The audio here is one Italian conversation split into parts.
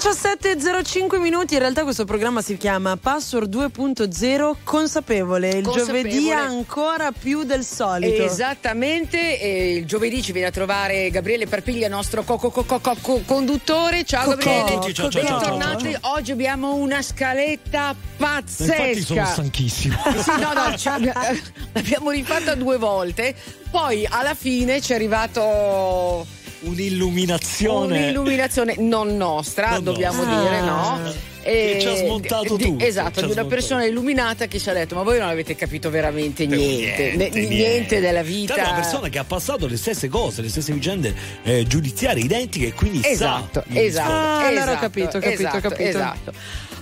17.05 minuti, in realtà questo programma si chiama Password 2.0 consapevole, il Consapevole. giovedì ancora più del solito. Esattamente, e il giovedì ci viene a trovare Gabriele Parpiglia, nostro co- co- co- co- co- conduttore. Ciao Co- Gabriele, co- ciao, ciao, ciao, bentornati. Oggi abbiamo una scaletta pazzesca. Infatti sono stanchissimo. Eh sì, no, no, cioè, eh, l'abbiamo rifatta due volte. Poi alla fine ci è arrivato Un'illuminazione. un'illuminazione non nostra, Non dobbiamo nostra. dire, no? Ah. E Che ci ha smontato di- tutto, Esatto, di una persona illuminata che ci ha detto: Ma voi non avete capito veramente niente, Niente, ne- niente della vita. L'altro una persona che ha passato le stesse cose, le stesse vicende eh, giudiziarie identiche e quindi Esatto, sa esatto. Ah, allora ho esatto, capito, ho capito, ho esatto, capito. Esatto.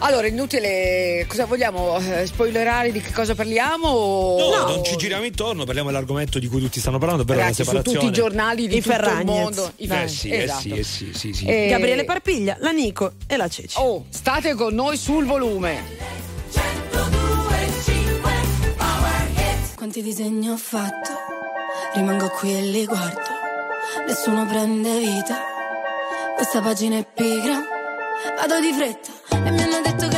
Allora, inutile, cosa vogliamo? eh, spoilerare di che cosa parliamo? o- No, non ci giriamo intorno, parliamo dell'argomento di cui tutti stanno parlando, però Ragazzi, la su separazione. tutti i giornali di I tutto Ferragnez. il mondo. I Eh sì, esatto. eh sì, eh sì, sì, sì. Eh, Gabriele Parpiglia, la Nico e la Ceci. Oh, state con noi sul volume. Quanti disegni ho fatto, rimango qui e li guardo, nessuno prende vita, questa pagina è pigra, vado di fretta. E mi hanno detto che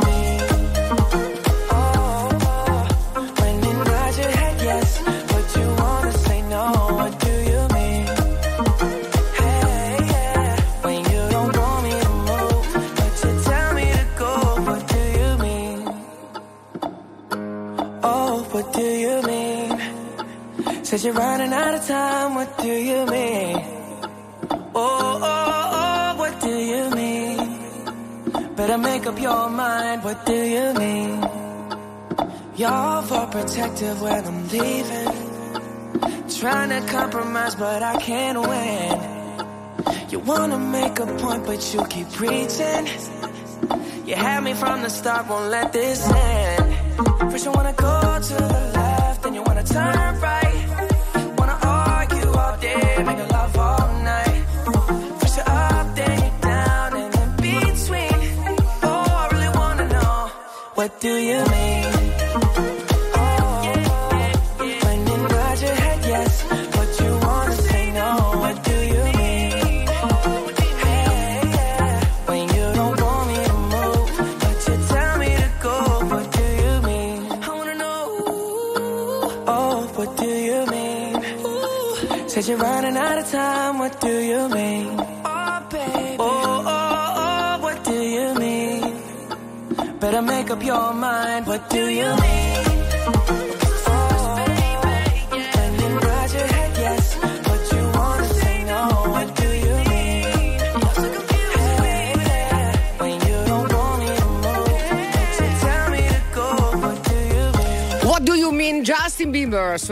but you keep preaching. You had me from the start, won't let this end.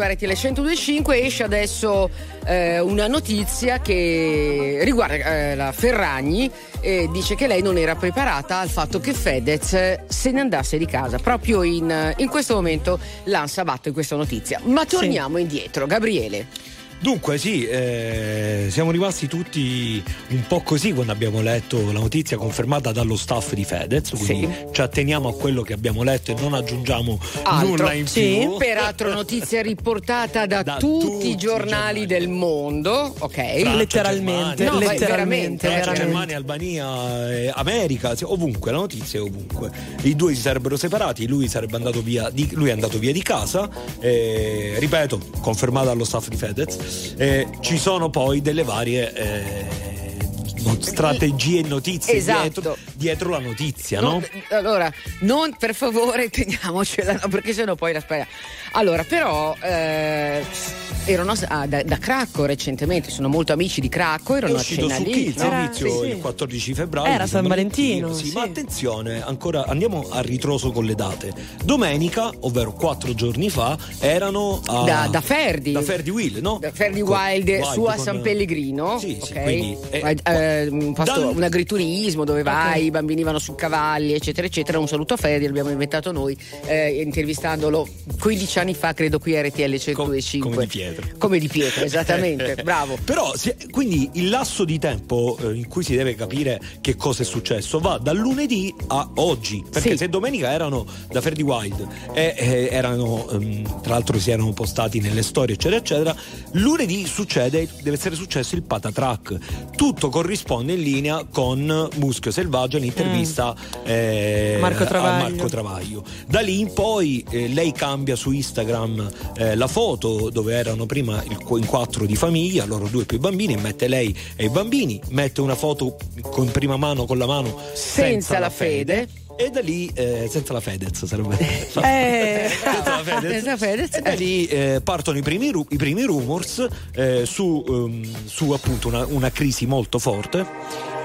RTL 1025 esce adesso eh, una notizia che riguarda eh, la Ferragni e dice che lei non era preparata al fatto che Fedez se ne andasse di casa proprio in, in questo momento. l'ANSA batte questa notizia. Ma torniamo indietro. Gabriele Dunque sì, eh, siamo rimasti tutti un po' così quando abbiamo letto la notizia confermata dallo staff di Fedez, quindi ci atteniamo a quello che abbiamo letto e non aggiungiamo Altro. nulla in Sì. più. peraltro notizia riportata da, Da tutti, tutti i giornali giornali. del mondo ok Francia, letteralmente. No, vai, letteralmente, veramente, Francia. Germania, Albania, eh, America, sì, ovunque, la notizia è ovunque. I due si sarebbero separati, lui, sarebbe andato via di, lui è andato via di casa, eh, ripeto, confermata dallo staff di Fedez. Eh, ci sono poi delle varie eh, no- strategie e notizie Esatto. dietro, dietro la notizia, no? Non- allora, non per favore teniamocela, no, perché sennò poi la spera. Allora, però eh, erano a- da, da Cracco recentemente, sono molto amici di Cracco, erano a cena su lì. Kids no? Sì, sì. il 14 febbraio. Era di San Valentino, sì, sì. ma attenzione, ancora andiamo a ritroso con le date. Domenica, ovvero quattro giorni fa, erano a, Da- da Ferdi. Da Ferdi Will, no? Da Ferdi Con- Wild, su a San Pellegrino, Sì, sì, ok? quindi, eh, Eh, un, posto- dal- un agriturismo dove vai, i bambini vanno su cavalli, eccetera, eccetera. Un saluto a Ferdi, l'abbiamo inventato noi, eh, intervistandolo 15 anni fa, credo qui a RTL 105. come di pietra. Come di pietra, esattamente, bravo. Però si- quindi il lasso di tempo eh, in cui si deve capire che cosa è successo va dal lunedì a oggi. Perché Sì. se domenica erano da Ferdi Wild e eh, erano, ehm, tra l'altro si erano postati nelle storie, eccetera, eccetera, lunedì succede, deve essere successo il patatrack. Tutto corrisponde in linea con Muschio Selvaggio, l'intervista eh, Marco a. Marco Travaglio. Da lì in poi eh, lei cambia su Instagram eh, la foto dove erano prima il in quattro di famiglia, loro due più i bambini, mette lei e i bambini, mette una foto con prima mano con la mano Senza la fede. E da lì, eh, senza la Fedez sarebbe. Eh, Senza la Fedez. Senza Fedez, E da eh. lì eh, partono i primi, i primi rumors eh, su, ehm, su appunto una, una crisi molto forte.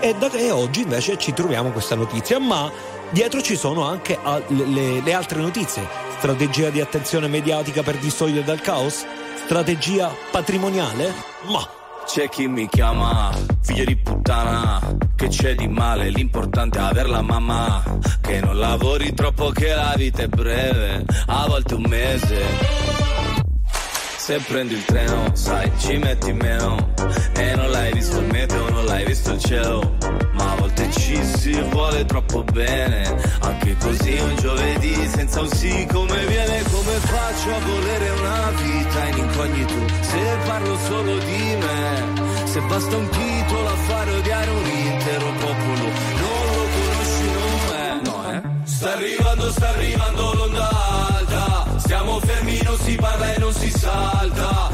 E, da, e oggi invece ci troviamo questa notizia, ma dietro ci sono anche le, le altre notizie. Strategia di attenzione mediatica per distogliere dal caos? Strategia patrimoniale? Ma C'è chi mi chiama figlio di puttana, che c'è di male, l'importante è averla mamma, che non lavori troppo che la vita è breve, a volte un mese. Se prendi il treno, sai, ci metti meno E non l'hai visto il meteo, non l'hai visto il cielo Ma a volte ci si vuole troppo bene. Anche così un giovedì senza un sì come viene Come faccio a volere una vita in incognito? Se parlo solo di me Se basta un titolo a fare odiare un intero popolo. Non lo conosci, non è No, eh? Sta arrivando, sta arrivando l'onda alta. Stiamo fermi, non si parla e non si salta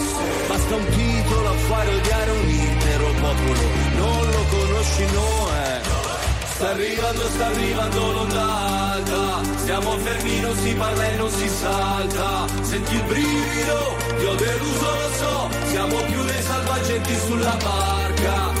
Basta un titolo a fare odiare un intero popolo. Non lo conosci, no è Sta arrivando, sta arrivando l'onda alta Stiamo fermi, non si parla e non si salta. Senti il brivido, ti ho deluso, lo so. Siamo più dei salvagenti sulla barca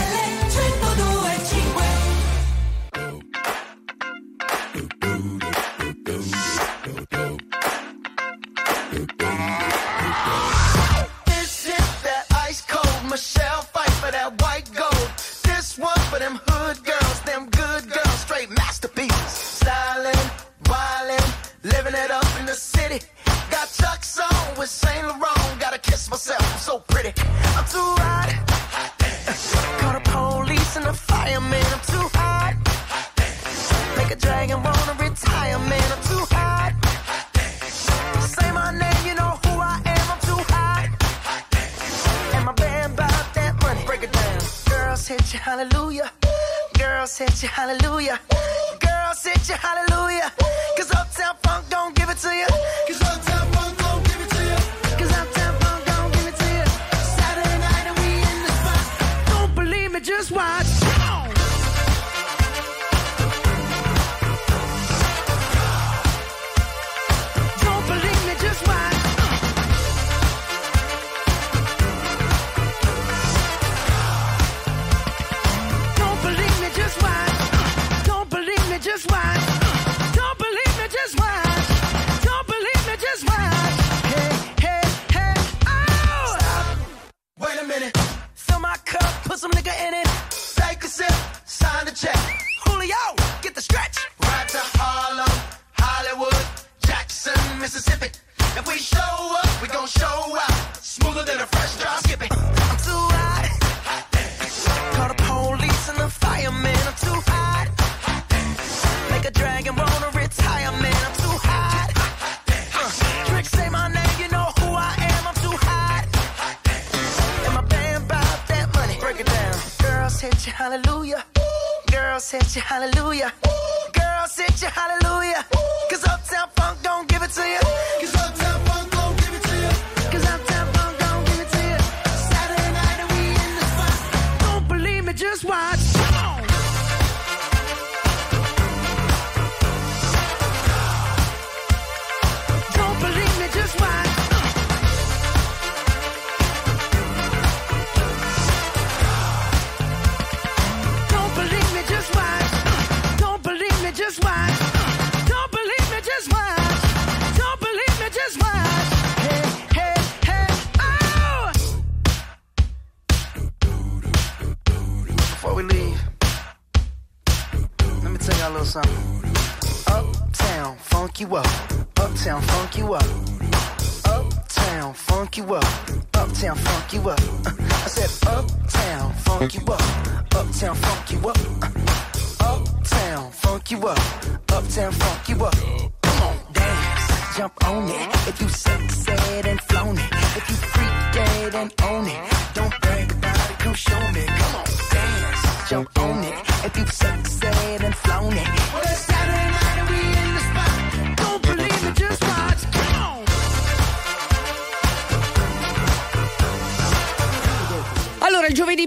I'm too hot. Call the police and the fireman. I'm too hot. Make a dragon wanna retire, man. I'm too hot. Say my name, you know who I am. I'm too hot. And my band bought that money. Break it down. Girls hit you, hallelujah. Girls hit you, hallelujah.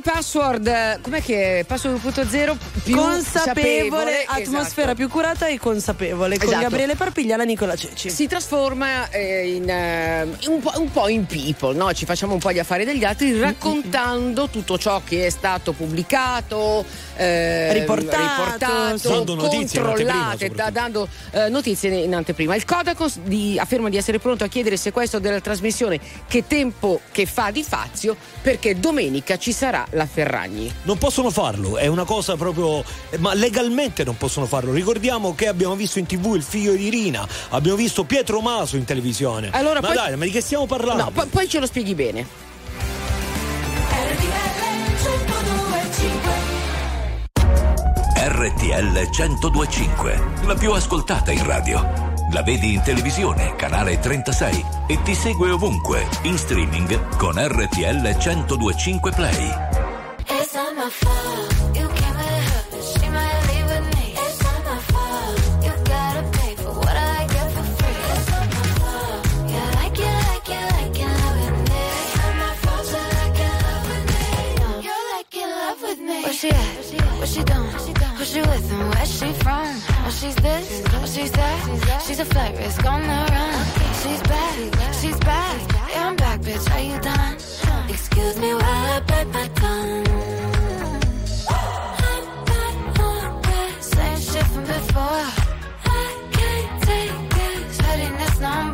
Password, eh, com'è che è? Password 2.0 più consapevole, sapevole, atmosfera esatto. più curata e consapevole con Esatto. Gabriele Parpiglia e la Nicola Ceci. Si trasforma eh, in, eh, un, po', un po' in people, no? ci facciamo un po' gli affari degli altri raccontando tutto ciò che è stato pubblicato, eh, Riportato, riportato, Dando notizie controllate, da- dando eh, notizie in- in anteprima. Il Codacons di- afferma di essere pronto a chiedere il sequestro della trasmissione Che tempo che fa di Fazio perché domenica ci sarà la Ferragni. Non possono farlo, è una cosa proprio. Ma legalmente non possono farlo. Ricordiamo che abbiamo visto in tv il figlio di Irina, abbiamo visto Pietro Maso in televisione. Allora, ma poi- dai, ma di che stiamo parlando? No, poi- poi ce lo spieghi bene. RTL 1025, la più ascoltata in radio. La vedi in televisione, canale 36 e ti segue ovunque, in streaming con RTL 1025 Play. Where she at? What she doing? Who she with and where she from? Oh, she's this, oh, she's that. She's a flight risk on the run. She's back, she's back. Yeah, I'm back, bitch. Are you done? Excuse me while I bite my tongue. I'm back on that same shit from before. I can't take this pettiness no more.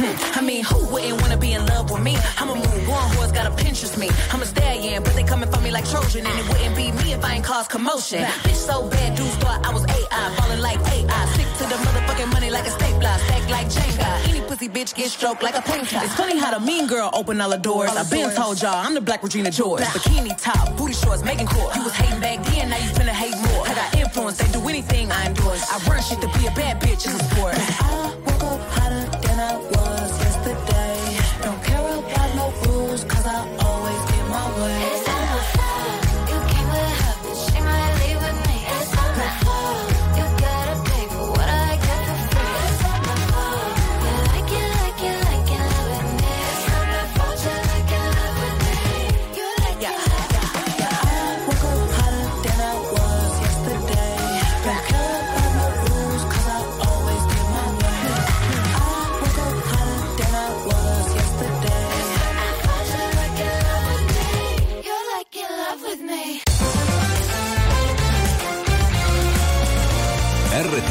Like it, love with me. I mean, who wouldn't wanna be in love with me? I'm a move on, who's got a Pinterest me? I'm a stallion, but they coming for me like Trojan, and it wouldn't be me if I ain't cause commotion. Nah. Bitch so bad, dudes thought I was AI, falling like AI. Stick to the motherfucking money like a stapler, stack like Jenga. Any pussy bitch get stroked like a painter. It's funny how the mean girl open all the doors. I've been told y'all I'm the black Regina George. Bikini top, booty shorts, making court. You was hating back then, now you finna hate more. I got influence, they do anything I endorse. I run shit to be a bad bitch in the sport. I woke up hotter than I was cause I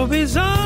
Ho bisogno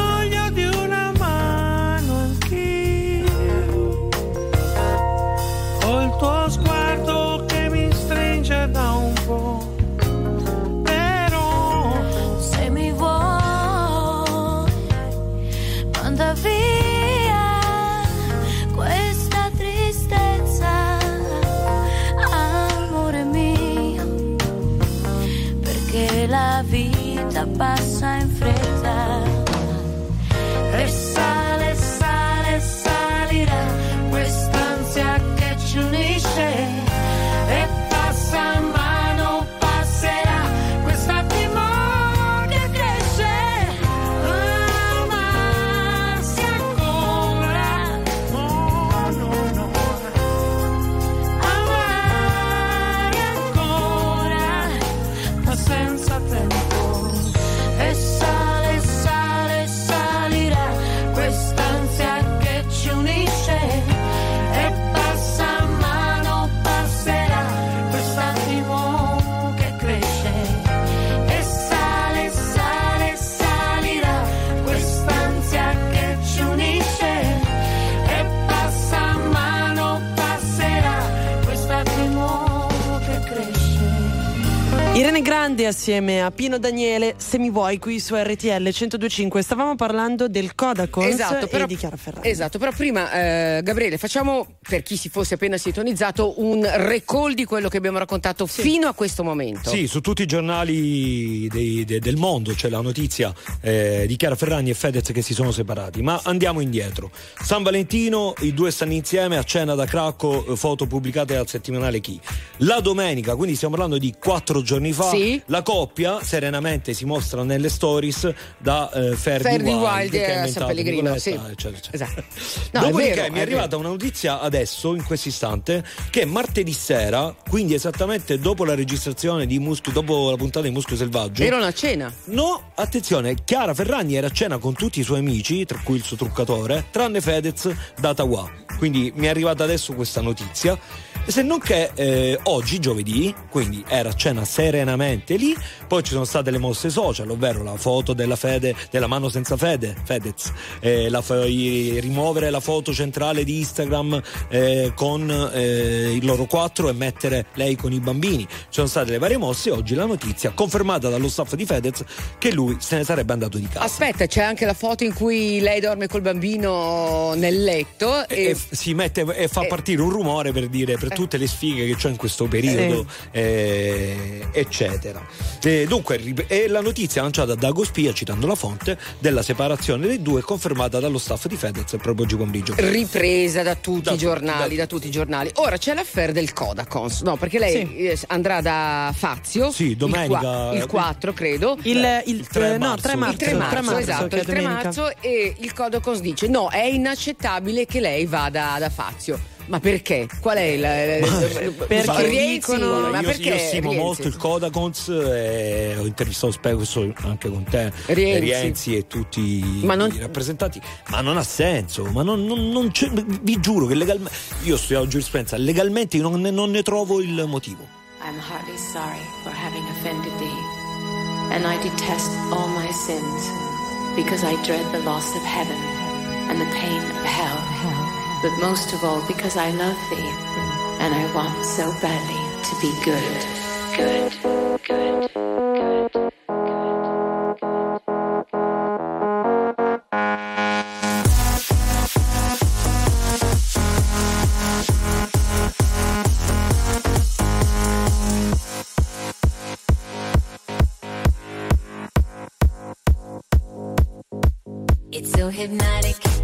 Grande assieme a Pino Daniele, se mi vuoi, qui su RTL 1025. Stavamo parlando del Codacons Esatto, però, e di Chiara Ferrari. esatto, però prima eh, Gabriele facciamo per chi si fosse appena sintonizzato un recall di quello che abbiamo raccontato fino a questo momento. Sì, su tutti i giornali dei- de- del mondo c'è la notizia eh, di Chiara Ferragni e Fedez che si sono separati. Ma andiamo indietro. San Valentino, i due stanno insieme a cena da Cracco, eh, foto pubblicate dal settimanale Chi. La domenica, quindi stiamo parlando di quattro giorni fa, Sì. La coppia serenamente si mostra nelle stories da eh, Ferdi, Ferdi Wild, Wild e San inventato Pellegrino, sì. eccetera, eccetera. Esatto. No, è Dopodiché vero, mi è, è arrivata una notizia adesso, in questo istante, che martedì sera, quindi esattamente dopo la registrazione di Muschio, dopo la puntata di Muschio Selvaggio. Erano a cena. No, attenzione, Chiara Ferragni era a cena con tutti i suoi amici, tra cui il suo truccatore, tranne Fedez da Tawa. Quindi mi è arrivata adesso questa notizia. Se non che eh, oggi, giovedì, quindi era cena serenamente lì, poi ci sono state le mosse social, ovvero la foto della fede, della mano senza fede, Fedez, eh, la rimuovere la foto centrale di Instagram eh, con eh, il loro quattro e mettere lei con i bambini. Ci sono state le varie mosse e oggi la notizia confermata dallo staff di Fedez che lui se ne sarebbe andato di casa. Aspetta, c'è anche la foto in cui lei dorme col bambino nel letto e, E- si mette e fa Eh. partire un rumore per dire per tutte le sfighe che c'è in questo periodo, eh, eccetera. Eh, dunque, e la notizia lanciata da Gospia, citando la fonte, della separazione dei due, confermata dallo staff di Fedez proprio oggi pomeriggio. ripresa da tutti Da i giornali, da da tutti i giornali. Ora c'è l'affair del Codacons, no, perché lei eh, andrà da Fazio Sì, il domenica. qua- il 4, credo. Il, il, tre eh, no, marzo. 3 Il marzo, il 3 marzo, 3 marzo, esatto, è il 3 domenica. marzo e il Codacons dice no, è inaccettabile che lei vada da Fazio. Ma perché? Qual è il... Perché dicono- ma io, perché io stimo Rienzi? molto il Codacons e ho intervistato spesso anche con te Rienzi. Rienzi e tutti Ma non- i rappresentanti ma non ha senso ma non, non- non c'è- vi giuro che legalmente io ho studiato giurisprudenza legalmente non ne, non ne trovo il motivo I'm heartily sorry for having offended thee, and I detest all my sins, because I dread the loss of heaven and the pain of hell, but most of all because I love thee, and I want so badly to be good. Good, good, good. Good. Good. It's so hypnotic.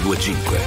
1025.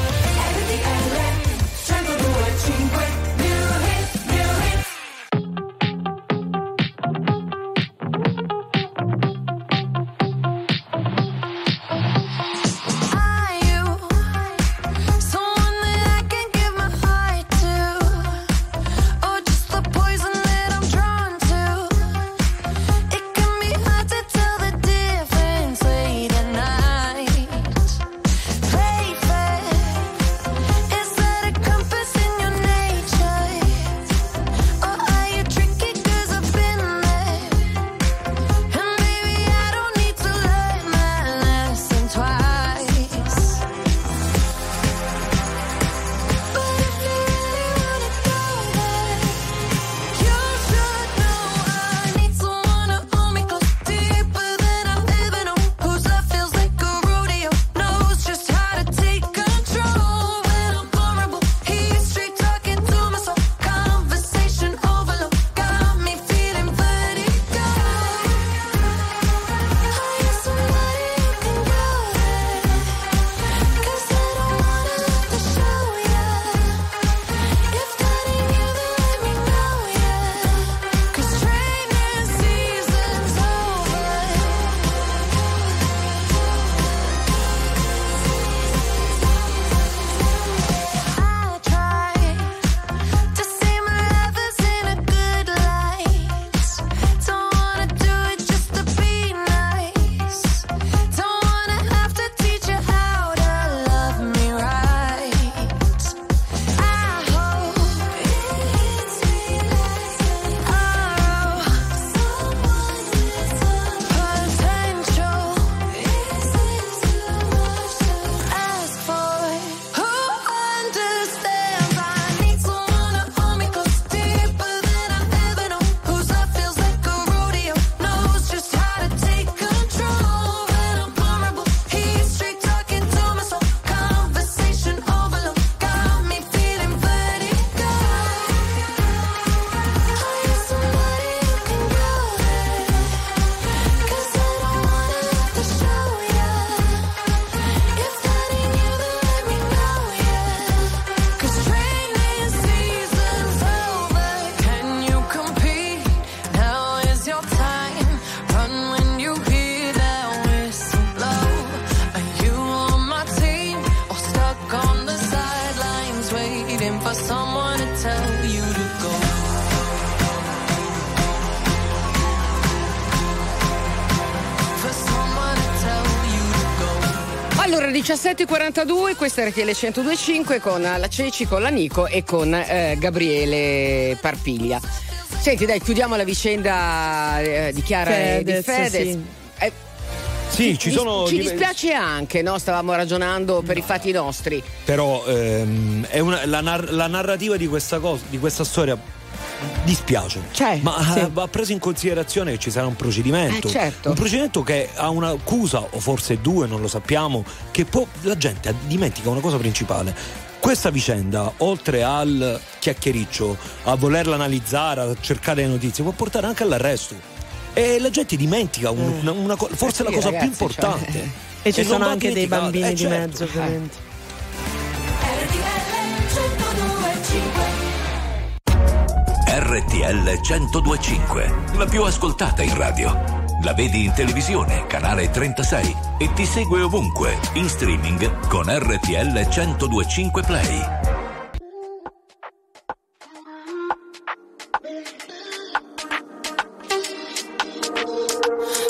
7.42, questa era TL 102.5 con la Ceci, con la Nico e con eh, Gabriele Parpiglia. Senti dai, chiudiamo la vicenda eh, di Chiara Fedez, e di Fedez. Sì. Eh, sì, ci, ci sono. Ci dispiace anche, no? Stavamo ragionando per no. i fatti nostri. Però ehm, una, la, nar- la, narrativa di questa, cosa, di questa storia dispiace. Ma eh, va preso in considerazione che ci sarà un procedimento. Eh, certo. Un procedimento che ha un'accusa, o forse due, non lo sappiamo, che può, la gente dimentica una cosa principale. Questa vicenda, oltre al chiacchiericcio, a volerla analizzare, a cercare le notizie, può portare anche all'arresto. E la gente dimentica un- una, una co- forse Eh sì, la cosa ragazzi, più importante. cioè- E ci non sono anche dei dimenticata. bambini Eh, di certo. mezzo, ovviamente. RTL 1025, la più ascoltata in radio. La vedi in televisione, canale 36 e ti segue ovunque, in streaming con RTL 1025 Play.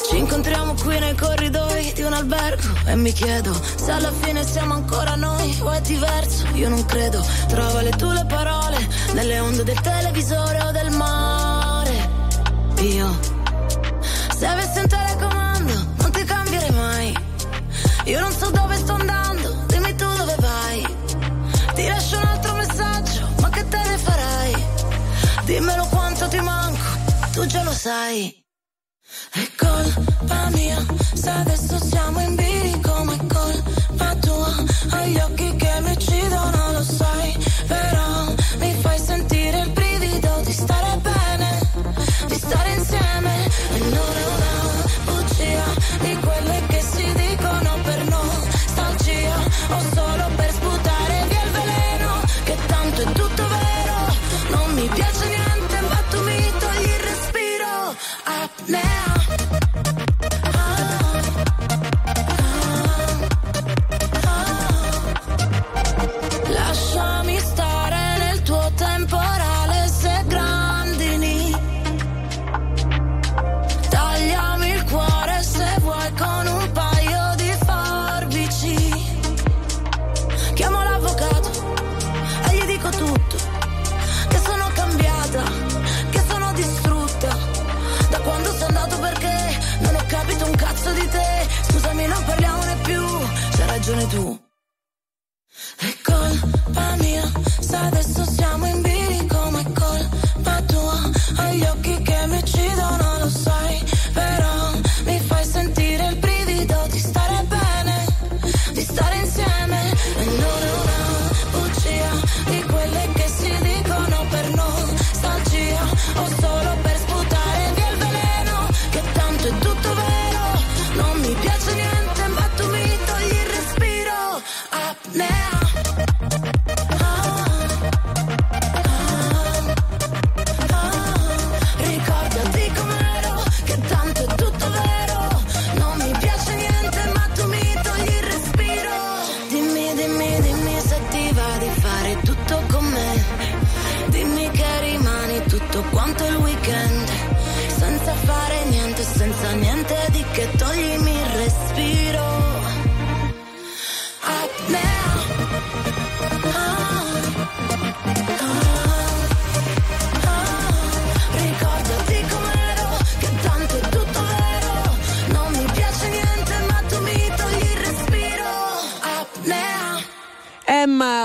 Ci incontriamo qui nei corridoi di un albergo e mi chiedo se alla fine siamo ancora noi o è diverso. Io non credo, trova le tue le parole nelle onde del televisore o del mare. Io, se avessi un telecomando, non ti cambierei mai. Io non so dove sto andando, dimmi tu dove vai. Ti lascio un altro messaggio, ma che te ne farai? Dimmelo quanto ti manco, tu già lo sai. È colpa mia, se adesso siamo in bilico, ma è colpa tua. Hai gli occhi che mi uccidono, lo sai. Però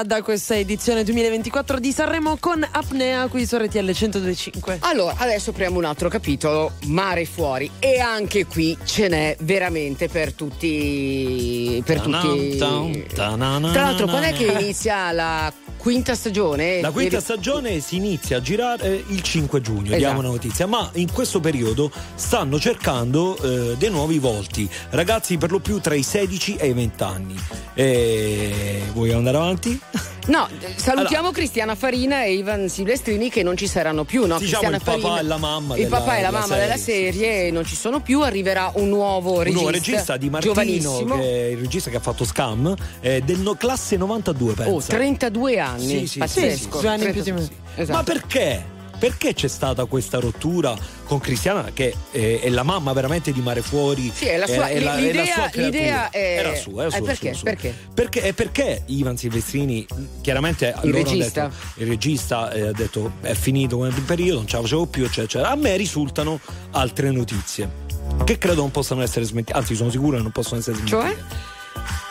da questa edizione 2024 di Sanremo con Apnea qui su RTL 1025. Allora, adesso apriamo un altro capitolo, mare fuori. E anche qui ce n'è veramente per tutti. Per tutti. Tra l'altro, quando è che inizia la quinta stagione? La quinta stagione si inizia a girare il 5 giugno, Esatto. diamo una notizia, ma in questo periodo stanno cercando eh, dei nuovi volti, ragazzi per lo più tra i 16 e i 20 anni. E vogliamo andare avanti? No, salutiamo Cristiana Farina e Ivan Silvestrini che non ci saranno più, no? Diciamo Cristiana il papà Farina- e la mamma Il della- papà e la della mamma della serie, serie non ci sono più, arriverà un nuovo Un regista. nuovo regista di Martino, che è il regista che ha fatto Scam, eh, del no- classe 92, pensa. Oh, 32 anni. Sì, sì, Pazzesco. sì, sì, me. Esatto. Ma perché? Perché c'è stata questa rottura con Cristiana che eh, è la mamma veramente di Mare Fuori Sì, è la sua- è la- è la sua creatura. l'idea è- era sua, era Eh, sua, perché? sua, sua. Perché? perché perché Ivan Silvestrini chiaramente Il regista. detto- il regista eh, ha detto è finito come periodo non ce la facevo più eccetera, eccetera. a me risultano altre notizie che credo non possano essere smentite anzi sono sicuro che non possono essere smentite Cioè?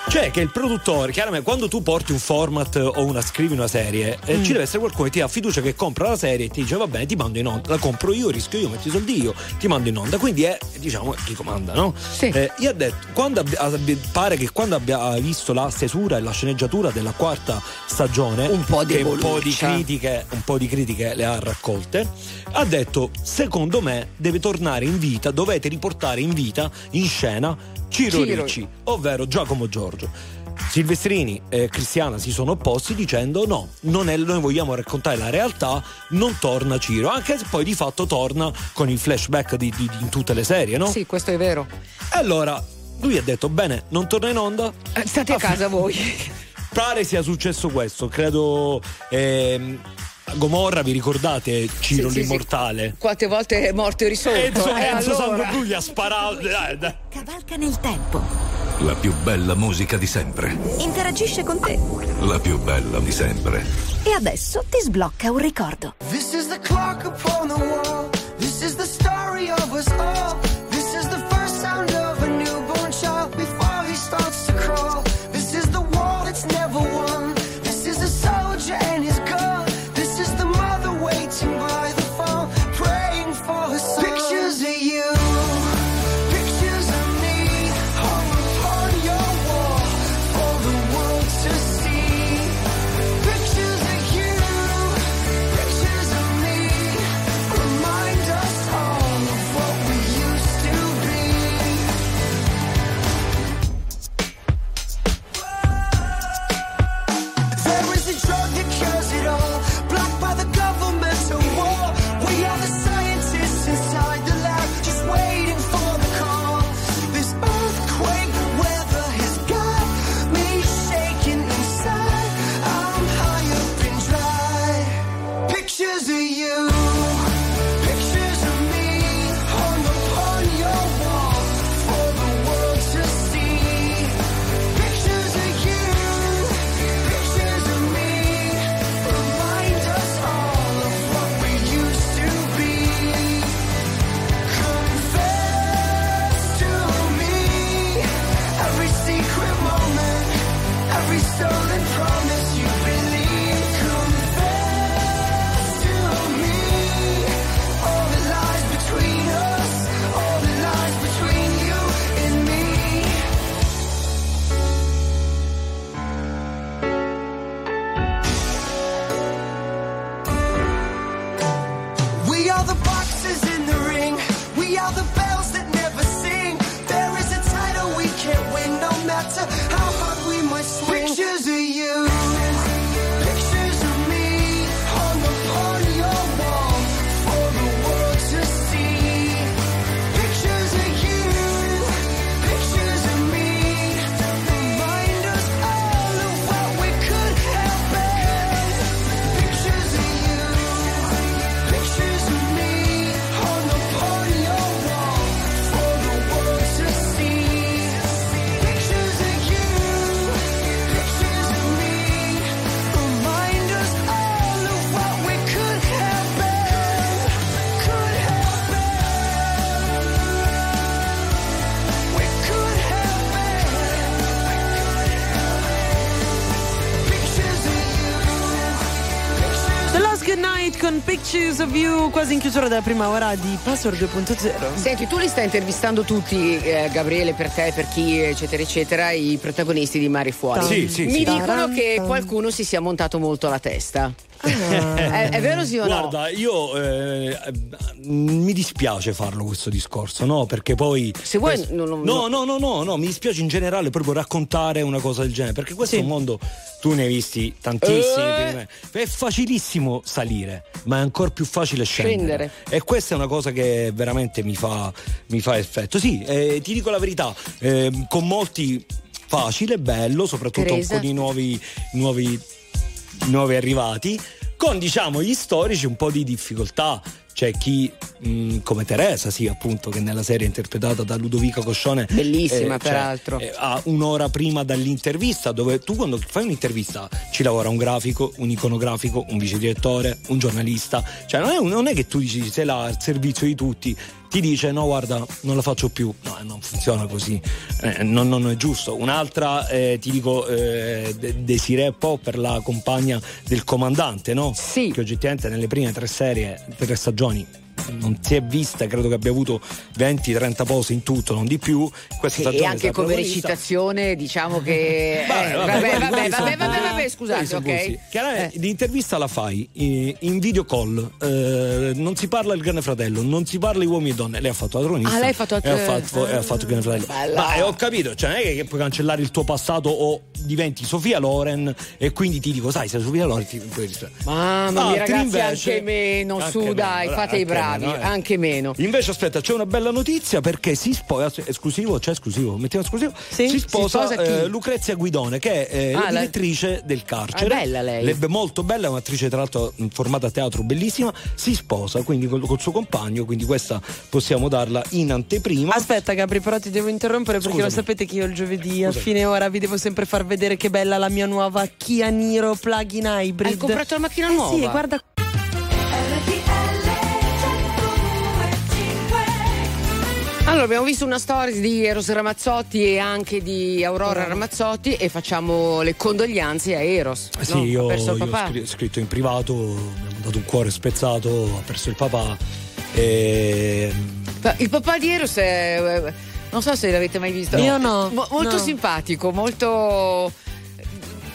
Cioè che il produttore, chiaramente quando tu porti un format o una scrivi una serie, eh, Mm. ci deve essere qualcuno che ti ha fiducia che compra la serie e ti dice va bene, ti mando in onda, la compro io, rischio io, metto i soldi io, ti mando in onda. Quindi è diciamo chi comanda, no? Eh, io ho detto, quando abbi- pare che quando abbia visto la stesura e la sceneggiatura della quarta stagione, Un po' di che un po' di critiche, un po' di critiche le ha raccolte, ha detto secondo me deve tornare in vita, dovete riportare in vita, in scena Ciro, Ciro. Ricci, ovvero Giacomo Giorgio. Silvestrini e Cristiana si sono opposti dicendo no, non è- noi vogliamo raccontare la realtà, non torna Ciro, anche se poi di fatto torna con il flashback di, di- in tutte le serie, no? Sì, questo è vero. E allora lui ha detto bene, non torna in onda. Eh, State a casa voi. Pare sia successo questo, credo ehm, Gomorra, vi ricordate Ciro Sì, sì, sì. l'immortale? Quante volte è morto e risorto? Enzo, Eh, Enzo allora. Santo gli ha sparato. dai, dai. Cavalca nel tempo. La più bella musica di sempre. Interagisce con te. La più bella di sempre. E adesso ti sblocca un ricordo. This is the clock upon the wall. This is the story of us all. This is the first sound of a newborn child before he starts to crawl. This is the war that's never won. Pictures of You, quasi in chiusura della prima ora di Password 2.0. Senti, tu li stai intervistando tutti, eh, Gabriele, per te, per chi, eccetera, eccetera, i protagonisti di Mari Fuori. Sì, sì, Mi sì. dicono che qualcuno si sia montato molto la testa. Ah. È, è vero sì o no? Guarda, io eh, mi dispiace farlo questo discorso, no? Perché poi. Se vuoi, questo- non- non- no, no, no, no, no, mi dispiace in generale proprio raccontare una cosa del genere. Perché questo è un mondo. Tu ne hai visti tantissimi. Eh. È facilissimo salire, ma è ancora più facile scendere. Scendere. E questa è una cosa che veramente mi fa, mi fa effetto. Sì, eh, ti dico la verità, eh, con molti facile, bello, soprattutto Teresa. po' di nuovi, nuovi, nuovi arrivati. con diciamo gli storici un po' di difficoltà. C'è chi mh, come Teresa, sì, appunto, che nella serie è interpretata da Ludovica Coscione. Bellissima, eh, cioè, peraltro. eh, a un'ora prima dall'intervista, dove tu quando fai un'intervista ci lavora un grafico, un iconografico, un vice direttore, un giornalista. Cioè, non è, non è che tu dici sei là al servizio di tutti. Ti dice no, guarda, non la faccio più. No, non funziona così. Eh, non, non è giusto. Un'altra, eh, ti dico, eh, De- Desiree Popper, la compagna del comandante, no? Sì. Che oggettivamente nelle prime tre serie, tre stagioni, non si è vista, credo che abbia avuto 20-30 pose in tutto, non di più. Questa Sì, e anche come recitazione, diciamo che. Vabbè, vabbè, vabbè, scusate, ok. Chiaramente l'intervista la fai in video call, eh, non si parla del Grande Fratello, non si parla di uomini e donne. Lei ha fatto la tronista. Ah, lei ha fatto- e ha fatto, il Grande Fratello. Ma eh, ho capito, cioè non è che, puoi cancellare il tuo passato o diventi Sofia Loren e quindi ti dico, sai, sei Sofia Loren ti Mamma mia, ragazzi, invece- anche meno, su, dai, fate i anche bravi, meno, eh. anche meno. Invece, aspetta, c'è una bella notizia perché si sposa. Esclusivo, c'è esclusivo, mettiamo esclusivo. Sì? Si Si sposa, sposa chi? eh, Lucrezia Guidone, che è eh, Ah, la del carcere. Ah, bella lei. Le- molto bella, è un'attrice tra l'altro formata a teatro bellissima. Si sposa quindi col, col suo compagno, quindi questa possiamo darla in anteprima. Aspetta, Gabri, però ti devo interrompere perché Scusami. lo sapete che io il giovedì a Scusami. fine ora vi devo sempre far vedere che bella la mia nuova Kia Niro plug-in hybrid. Hai comprato la macchina Eh nuova? Sì, guarda. Allora, abbiamo visto una storia di Eros Ramazzotti e anche di Aurora Ramazzotti e facciamo le condoglianze a Eros. Eh Sì, no? io, ha perso il io ho scritto in privato, mi ha dato un cuore spezzato, ha perso il papà. E... Il papà di Eros è. eh, Non so se l'avete mai visto. Io no, Mo- molto no. simpatico, molto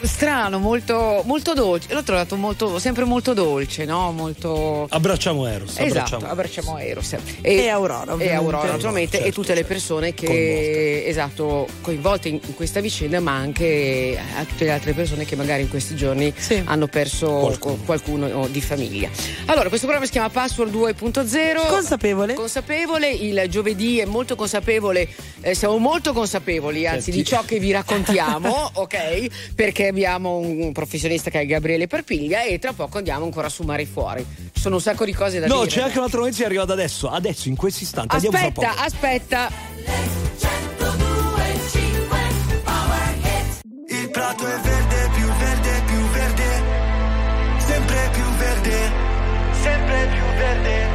strano, molto, molto dolce. L'ho trovato molto, sempre molto dolce, no? Molto. Abbracciamo Eros. Esatto, abbracciamo. abbracciamo Eros E Aurora, e. Aurora naturalmente Certo, e tutte le persone che Coinvolte. esatto coinvolte in, in questa vicenda ma anche a tutte le altre persone che magari in questi giorni Sì. hanno perso Qualcuno. qualcuno di famiglia allora questo programma si chiama Password 2.0 Consapevole. consapevole il giovedì è molto consapevole eh, siamo molto consapevoli anzi Senti. di ciò che vi raccontiamo ok perché abbiamo un professionista che è Gabriele Perpiglia e tra poco andiamo ancora su Mare Fuori ci sono un sacco di cose da No, dire c'è anche un'altra notizia che è arrivata adesso, adesso, in questo istante. Aspetta, poco. aspetta. Il prato è verde, più verde, più verde. Sempre più verde, sempre più verde.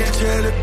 Il cielo è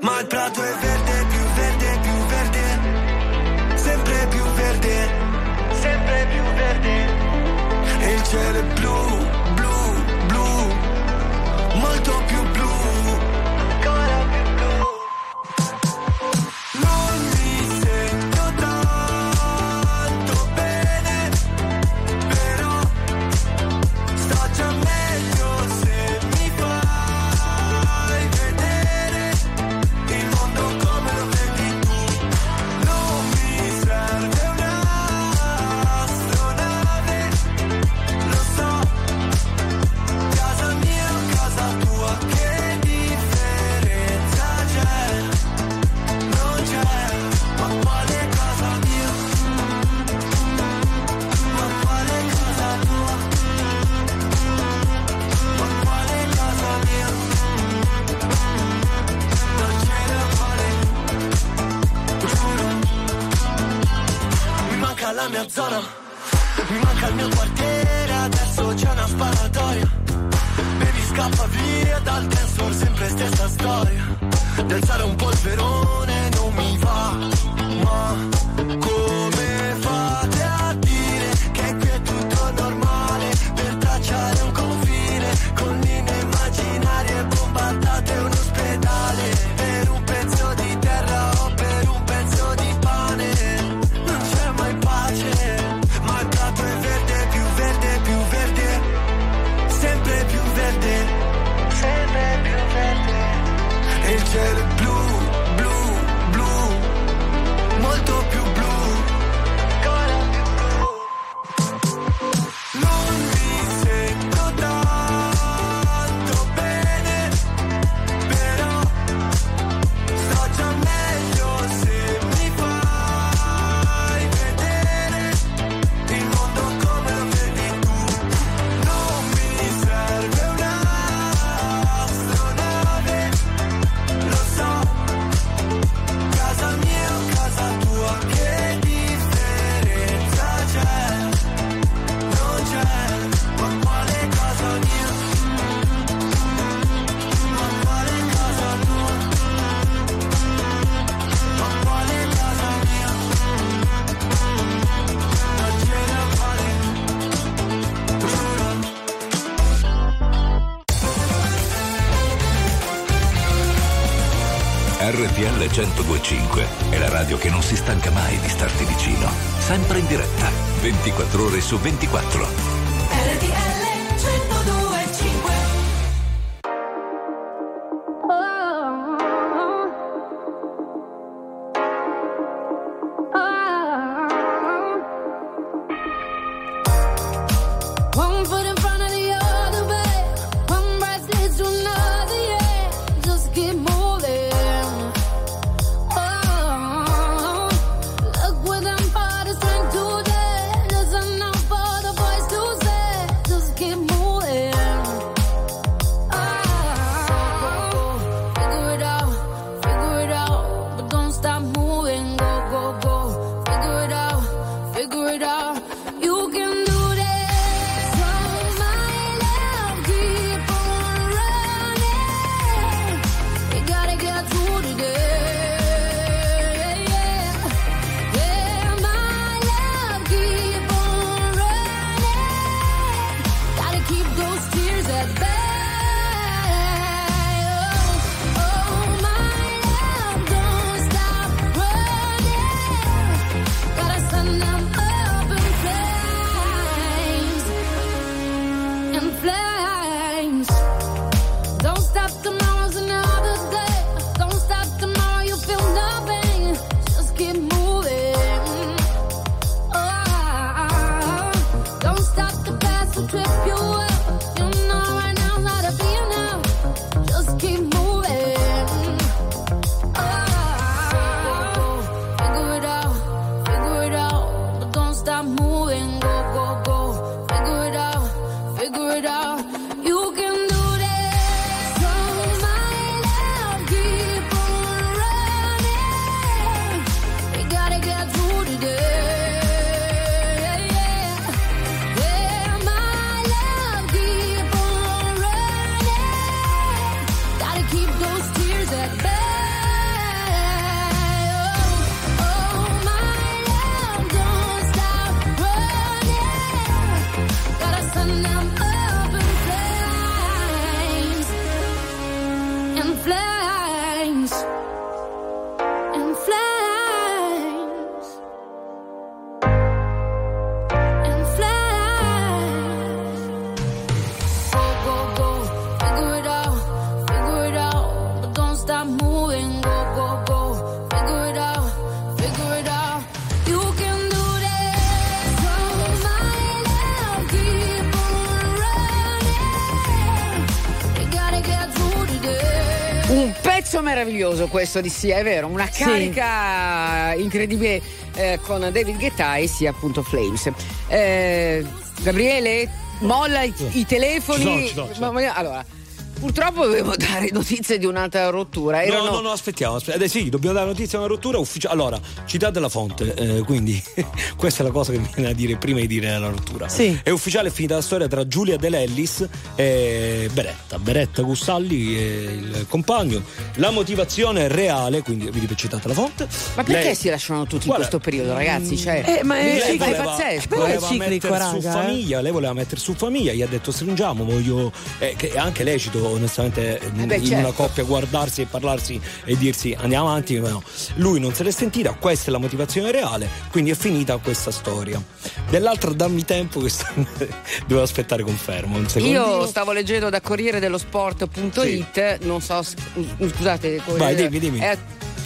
Ma il prato è verde, più manca la mia zona, mi manca il mio quartiere, adesso c'è una sparatoria. Baby scappa via dal tensor, sempre stessa storia. Danzare un polverone non mi va, ma su 24. Questo di Sia, è vero, una Sì. carica incredibile eh, con David Guetta e sia appunto Flames. Eh, Gabriele, molla i, i telefoni. Ci sono, ci sono, ci sono. Ma- ma- allora, purtroppo dovevo dare notizie di un'altra rottura. Erano- No, no, no, aspettiamo. aspettiamo. Eh, sì, dobbiamo dare notizia di una rottura ufficiale. Allora, citate la fonte, eh, quindi questa è la cosa che mi viene a dire prima di dire la rottura. Sì. È ufficiale è finita la storia tra Giulia Dell'Ellis e Beretta. Beretta Gussalli è il compagno. La motivazione è reale, quindi vi citate la fonte. Ma perché Lei- si lasciano tutti Guarda, in questo periodo, ragazzi? Cioè, Eh, ma è lei ciclico. è voleva, pazzesco, Però è voleva ciclico, mettere su raga, eh. famiglia, lei voleva mettere su famiglia, gli ha detto stringiamo, voglio eh, che è anche lecito onestamente in, beh, in certo. una coppia guardarsi e parlarsi e dirsi andiamo avanti, ma no. Lui non se l'è sentita, questa è la motivazione reale, quindi è finita questa storia. Dell'altra dammi tempo che devo aspettare confermo, un. Io stavo leggendo da Corriere dello Sport.it, non so, scusate, Vai, dimmi, dimmi. è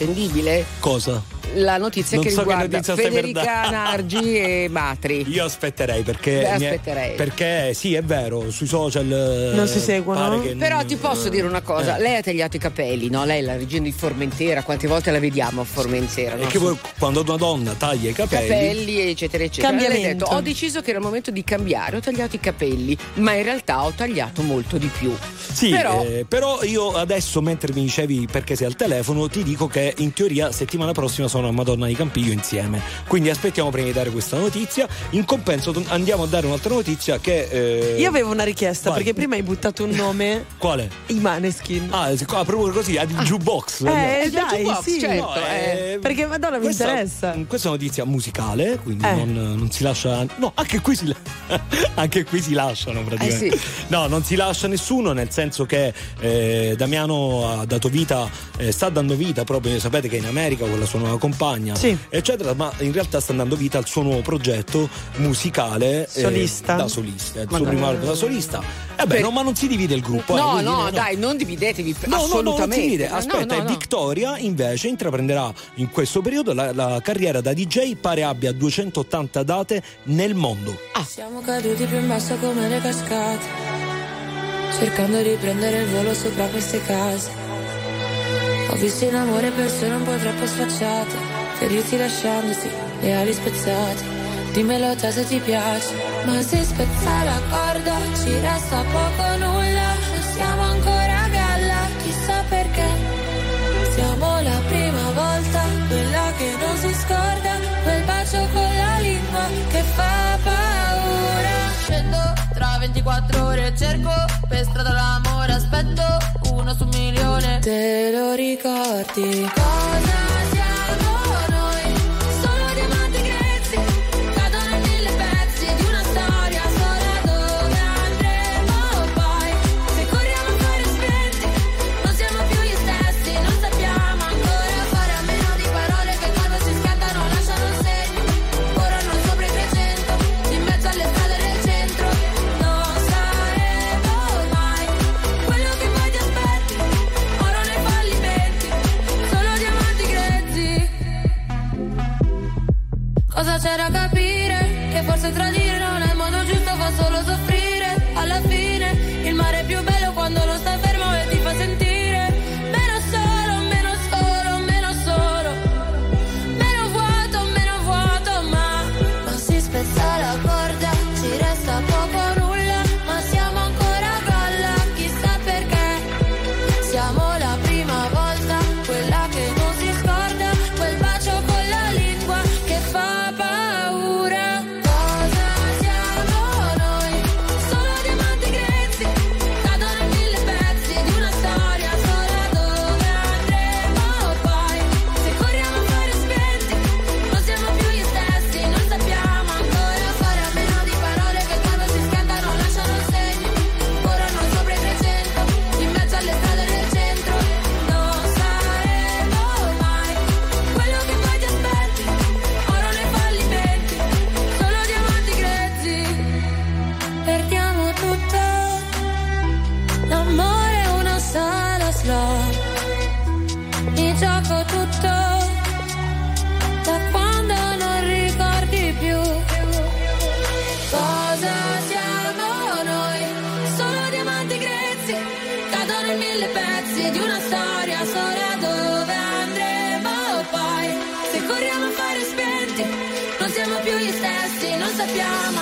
attendibile Cosa? La notizia Non che so che riguarda per Federica. Nargi e Matri. Io aspetterei perché. Beh, è- aspetterei. perché sì, è vero, sui social. eh, Non si seguono? che Però non- ti posso dire una cosa, Eh. lei ha tagliato i capelli, no? Lei è la regina di Formentera, quante volte la vediamo a Formentera? E no? che poi, quando una donna taglia i capelli. capelli, eccetera, eccetera. Lei ha detto: Ho deciso che era il momento di cambiare, ho tagliato i capelli, ma in realtà ho tagliato molto di più. Sì, Però- eh, però io adesso, mentre mi dicevi perché sei al telefono, ti dico che in teoria settimana prossima sono suono a Madonna di Campiglio insieme. Quindi aspettiamo prima di dare questa notizia. In compenso andiamo a dare un'altra notizia che... eh, Io avevo una richiesta vai. perché prima hai buttato un nome, Quale? i Maneskin. Ah, ah, proprio così, ad il jukebox. Eh, il dai, jukebox, sì. certo, No, eh. eh, Perché Madonna mi questa- interessa. Questa è una notizia musicale, quindi Eh. non, non si lascia. No, anche qui si, anche qui si lasciano praticamente. Eh sì. No, non si lascia nessuno, nel senso che eh, Damiano ha dato vita, eh, sta dando vita proprio, sapete che in America con la sua nuova compagna, Sì. eccetera, ma in realtà sta dando vita al suo nuovo progetto musicale. eh, Solista. da solista, il suo primo album da solista. Eh beh, Per- no, ma non si divide il gruppo. eh, No, voglio no, dire, dai, non dividetevi No, no, no, non si assolutamente. divide. No, Aspetta, no, e no. Victoria invece intraprenderà in questo periodo la, la carriera da DJ, pare abbia 280 date nel mondo. Siamo caduti più in basso come le cascate, cercando di prendere il volo sopra queste case. Ho visto in amore persone un po' troppo sfacciate, ferirti lasciandoti le ali spezzate. Dimmelo te se ti piace, ma se spezza la corda ci resta poco nulla. Non siamo ancora 24 ore, cerco per strada l'amore, aspetto uno su un milione. Te lo ricordi? Cosa siamo Cosa c'è da capire? Che forse tradire slot. Mi gioco tutto. Da quando non ricordi più. Cosa siamo noi? Solo diamanti grezzi, cadono in mille pezzi di una storia sola dove andremo poi. Se corriamo a fare spenti, non siamo più gli stessi, non sappiamo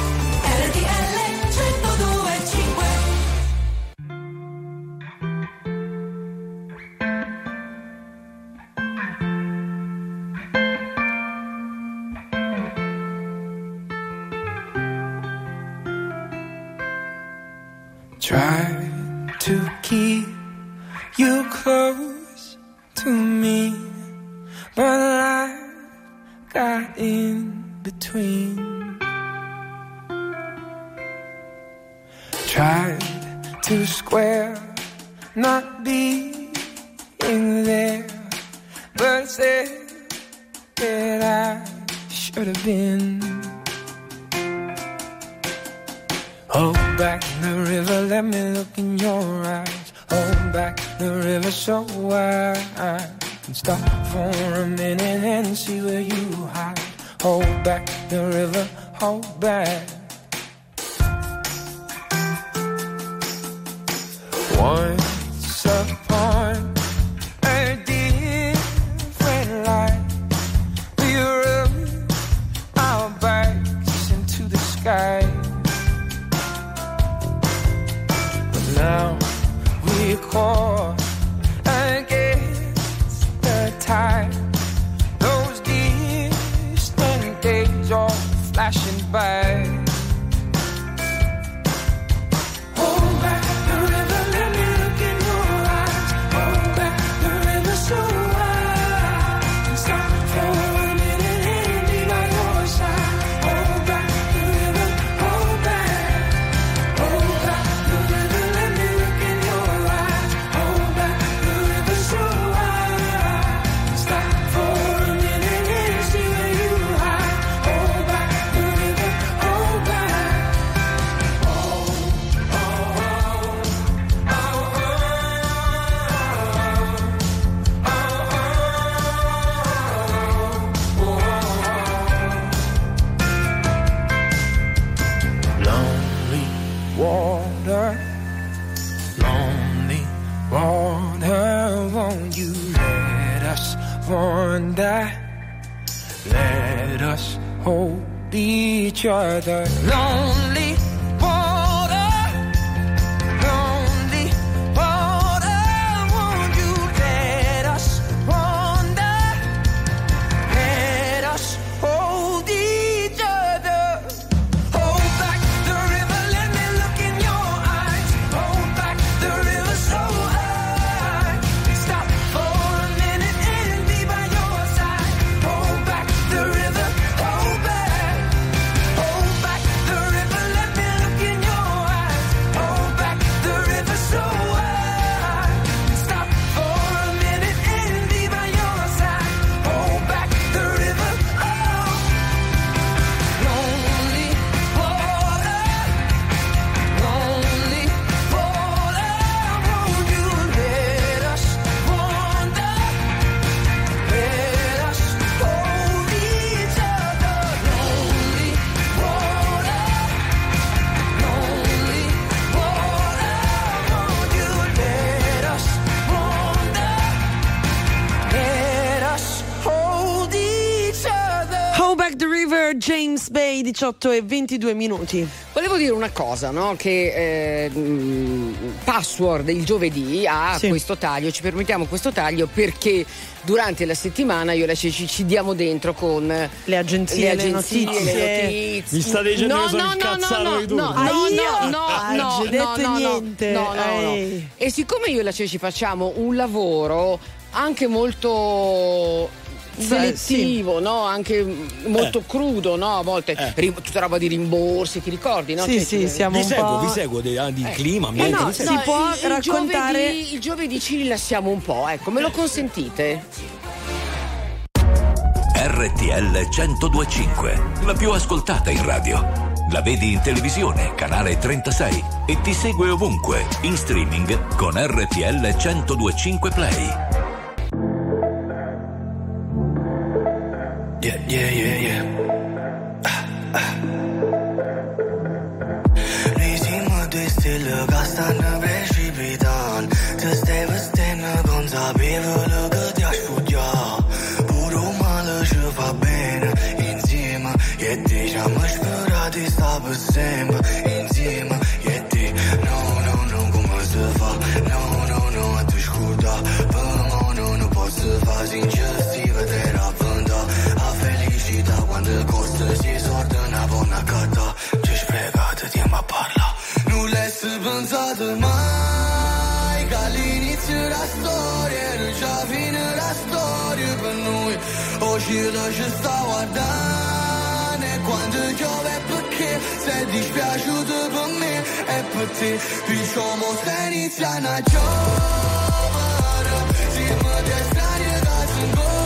18 e 22 minuti. Volevo dire una cosa, no? Che eh, mh, Password il giovedì ha Sì. questo taglio, ci permettiamo questo taglio perché durante la settimana io e la Ceci ci diamo dentro con Le agenzie, le agenzie, notizie. le notizie. Mi state dicendo no, che sono no, il no, no, no, no, no, no, no, no, no, niente. no, no, no. Ehi. E siccome io e la Ceci facciamo un lavoro anche molto selettivo, no? Anche molto crudo, no? A volte rim- tutta roba di rimborsi, ti ricordi, no? Sì, Cioè, sì, ci- siamo Vi un seguo, po'... vi seguo di, ah, di clima, Eh ambiente, no, vi seguo. si può il, il raccontare- Giovedì, il giovedì ci rilassiamo un po', ecco, me lo consentite? RTL 1025, la più ascoltata in radio. La vedi in televisione, canale 36 e ti segue ovunque, in streaming con RTL 1025 Play. Yeah, yeah, yeah, yeah. Ah, ah. Mai Che all'inizio della storia Non già fine la storia per noi Oggi lo ci sta guardando E quando piove perché sei dispiaciuto per me E per te diciamo stai iniziando a giovere Siamo dei strani che si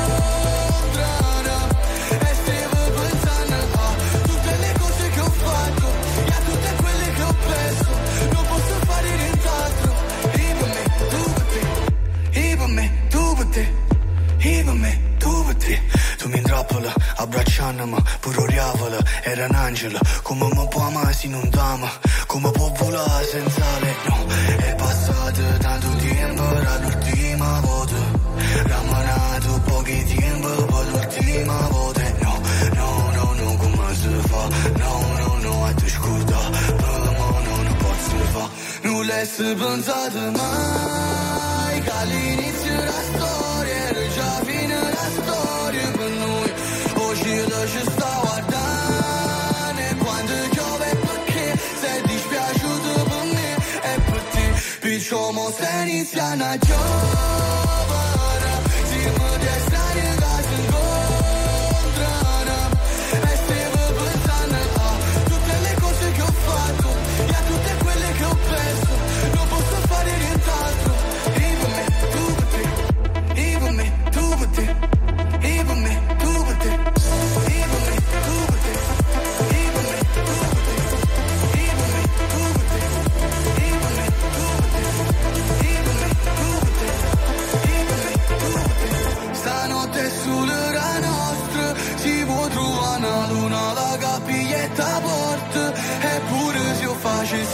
canna pure oriavola, era un angelo. Come mi può amare se non t'ama Come può volare senza le no È passato tanto tempo, dall'ultima volta. Ramanato pochi tempo, poi l'ultima volta. No, no, no, no, come si fa? No, no, no, a te scuda Però no, non posso fa nulla è pensato mai Che all'inizio era Već como se inicia na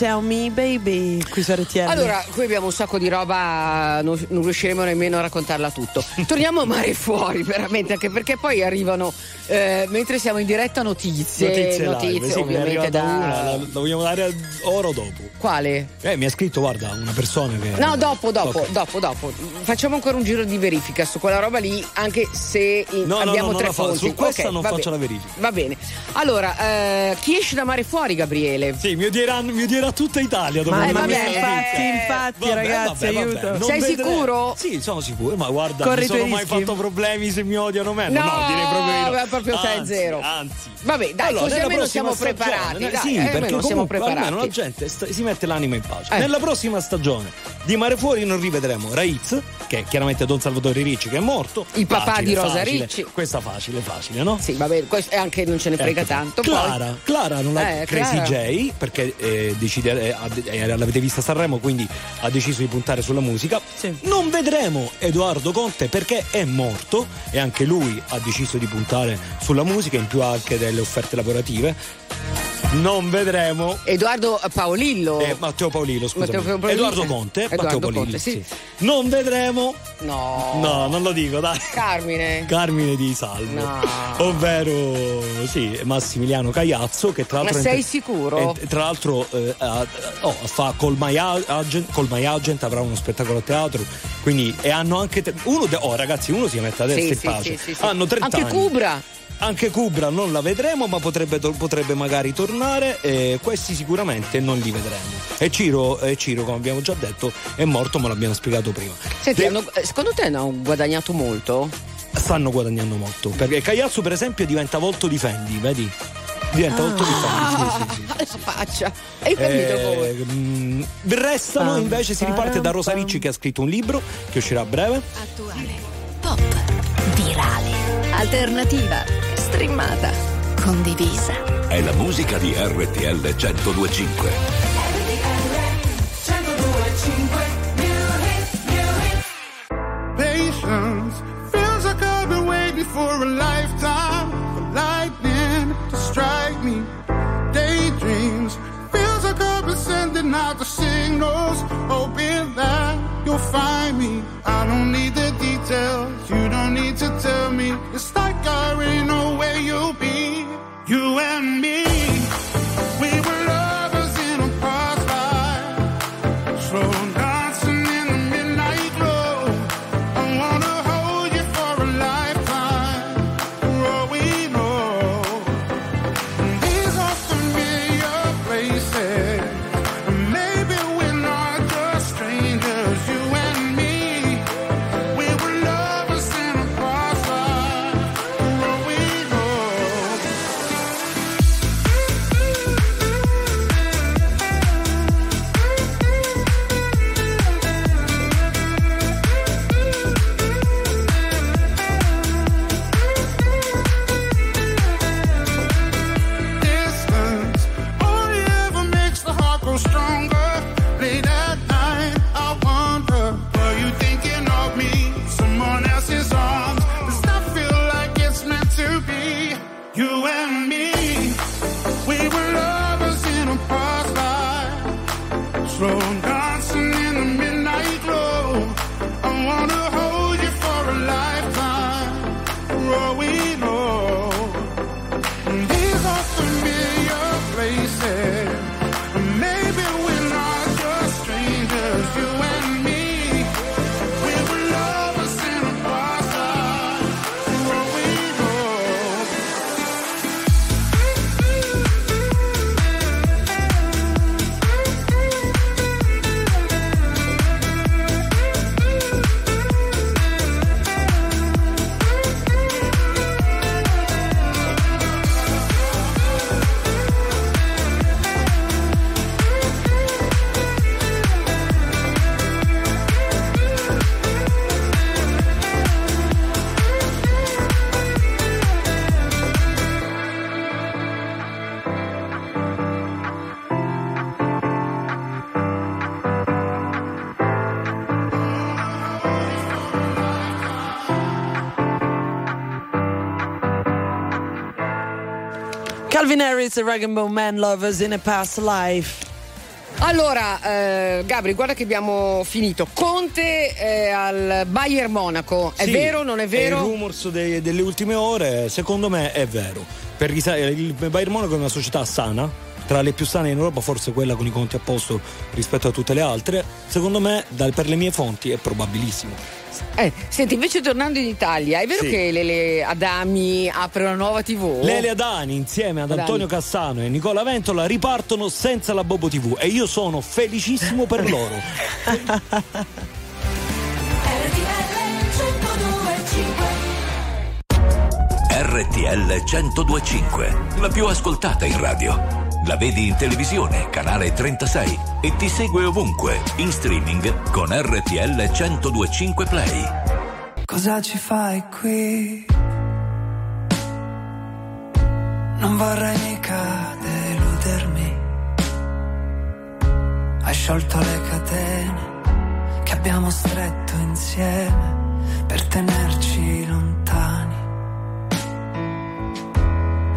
Tell Me Baby, qui su RTL. Allora, qui abbiamo un sacco di roba, non, non riusciremo nemmeno a raccontarla tutto. Torniamo a mare fuori, veramente, anche perché poi arrivano, eh, mentre siamo in diretta, notizie. Notizie, notizie live, sì, ovviamente da. una, la, la vogliamo dare ora o dopo? Quale? Eh, mi ha scritto, guarda, una persona che. No, dopo, dopo, dopo, dopo. Facciamo ancora un giro di verifica su quella roba lì, anche se in- No, no, abbiamo no, non tre la fa- fonti. su questa Ok, non faccio bene. la verifica. Va bene. Allora, eh, chi esce da mare fuori, Gabriele? Sì, mi odieranno, mi odierà tutta Italia. Ma, Eh, vabbè, infatti, eh, infatti, Vabbè, ragazzi, vabbè, vabbè. aiuto. Non Sei vedrei- sicuro? Sì, sono sicuro, ma guarda, Corri sono tuoi mai rischi. fatto problemi se mi odiano me? No, no direi proprio no. beh, proprio sei Anzi, zero. Anzi. Vabbè, dai, Allora, così almeno siamo preparati. eh, dai, sì, eh, perché almeno siamo comunque almeno preparati. la gente sta- si mette l'anima in pace. Eh. Nella prossima stagione di Mare Fuori non rivedremo Raiz, che è chiaramente Don Salvatore Ricci, che è morto. Il papà Facile, di Rosa facile. Ricci. Questa facile, facile, no? Sì, vabbè, questo anche non ce ne frega Ecco. tanto. poi. Clara, Clara non ha Eh, Crazy Clara. J perché eh, decide, eh, eh, l'avete vista a Sanremo quindi ha deciso di puntare sulla musica. Non vedremo Edoardo Conte perché è morto e anche lui ha deciso di puntare sulla musica in più anche delle offerte lavorative. Non vedremo Edoardo Paolillo. eh, Matteo Paolillo, Paolillo, Edoardo. Conte, Edoardo Matteo Paolillo, Conte, sì. sì. Non vedremo No. No, non lo dico, dai. Carmine. Carmine di Salvo, No. ovvero sì, Massimiliano Cagliazzo che tra Ma l'altro sei ent- sicuro? ent- tra l'altro eh, oh, fa col My, Agent, col My Agent avrà uno spettacolo a teatro quindi e hanno anche te- uno de- oh ragazzi uno si mette a destra Sì, in pace hanno 30 Anche anni Cubra. Anche Cubra non la vedremo ma potrebbe, potrebbe magari tornare e questi sicuramente non li vedremo e Ciro, e Ciro come abbiamo già detto è morto ma l'abbiamo spiegato prima Senti, De- hanno- eh, secondo te hanno guadagnato molto? stanno guadagnando molto. Perché Cagliazzo, per esempio, diventa volto di Fendi, vedi? Diventa volto di Fendi. Sì, sì, sì. La faccia. Hai capito come? Eh, mm, restano Pam, invece, si riparte da Rosa pam, Ricci che ha scritto un libro che uscirà a breve. Attuale. Pop. Virale. Alternativa. Streamata. Condivisa. È la musica di RTL 1025. Patience feels like I've been waiting for a lifetime for lightning to strike me. Daydreams feels like I've been sending out the signals, hoping that you'll find me. I don't need the details, you don't need to tell me. It's you'll be. You and me, Calvin Harris e Rag and Bone Man Lovers in a Past Life. Allora, eh, Gabri, guarda che abbiamo finito. Conte eh, al Bayern Monaco. È Sì, vero o non è vero? Il rumors dei- delle ultime ore, secondo me, è vero. Per risa- il Bayern Monaco è una società sana, tra le più sane in Europa, forse quella con i conti a posto rispetto a tutte le altre. Secondo me, dal- per le mie fonti, è probabilissimo. Eh, senti, invece tornando in Italia, è vero Sì. che Lele Adami apre una nuova TV? Lele Adani insieme ad Adani. Antonio Cassano e Nicola Ventola ripartono senza la Bobo TV e io sono felicissimo per loro. RTL 1025, la più ascoltata in radio. La vedi in televisione, canale 36 e ti segue ovunque, in streaming con RTL 1025 Play. Cosa ci fai qui? Non vorrei mica deludermi. Hai sciolto le catene che abbiamo stretto insieme per tenerci lontani.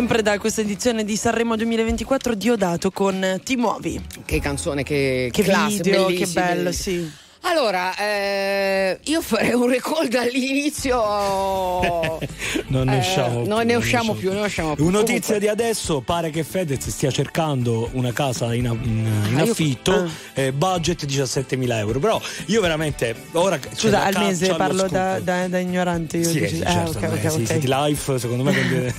Sempre da questa edizione di Sanremo 2024 Diodato con Ti muovi. Che canzone, che, Che classe, video, che bello, sì. Allora, eh, io farei un recall dall'inizio. Non ne Eh, usciamo non più, ne usciamo più, ne usciamo più. Una notizia Comunque- di adesso pare che Fedez stia cercando una casa in, in- in Ah, io- affitto, ah. eh, budget 17.000 euro. Però io veramente ora Scusa, la al mese parlo da, da- da ignorante. Io Sì, dici- sì, ah, certo, ok, beh, ok, sì, ok. City Life secondo me con, due-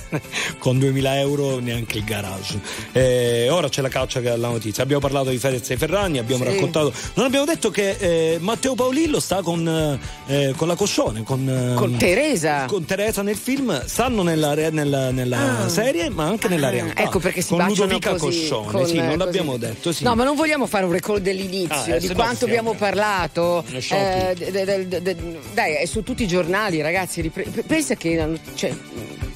con 2000 euro neanche il garage Eh, ora c'è la caccia che alla notizia abbiamo parlato di Fedez e Ferragni abbiamo Sì. raccontato non abbiamo detto che eh, Matteo Paolillo sta con, eh, con la Coscione con, eh, Con Teresa. con Teresa nel film stanno nella, nella- nella Ah. serie ma anche nella Ah, realtà Ecco perché si con Ludovica così, Coscione con, sì, eh, non così. l'abbiamo detto sì. No, ma non vogliamo fare un recall dell'inizio, Ah, eh, di quanto abbiamo parlato. Eh, de- de- de- dai, è su tutti i giornali, ragazzi. ripre- Pensa che cioè,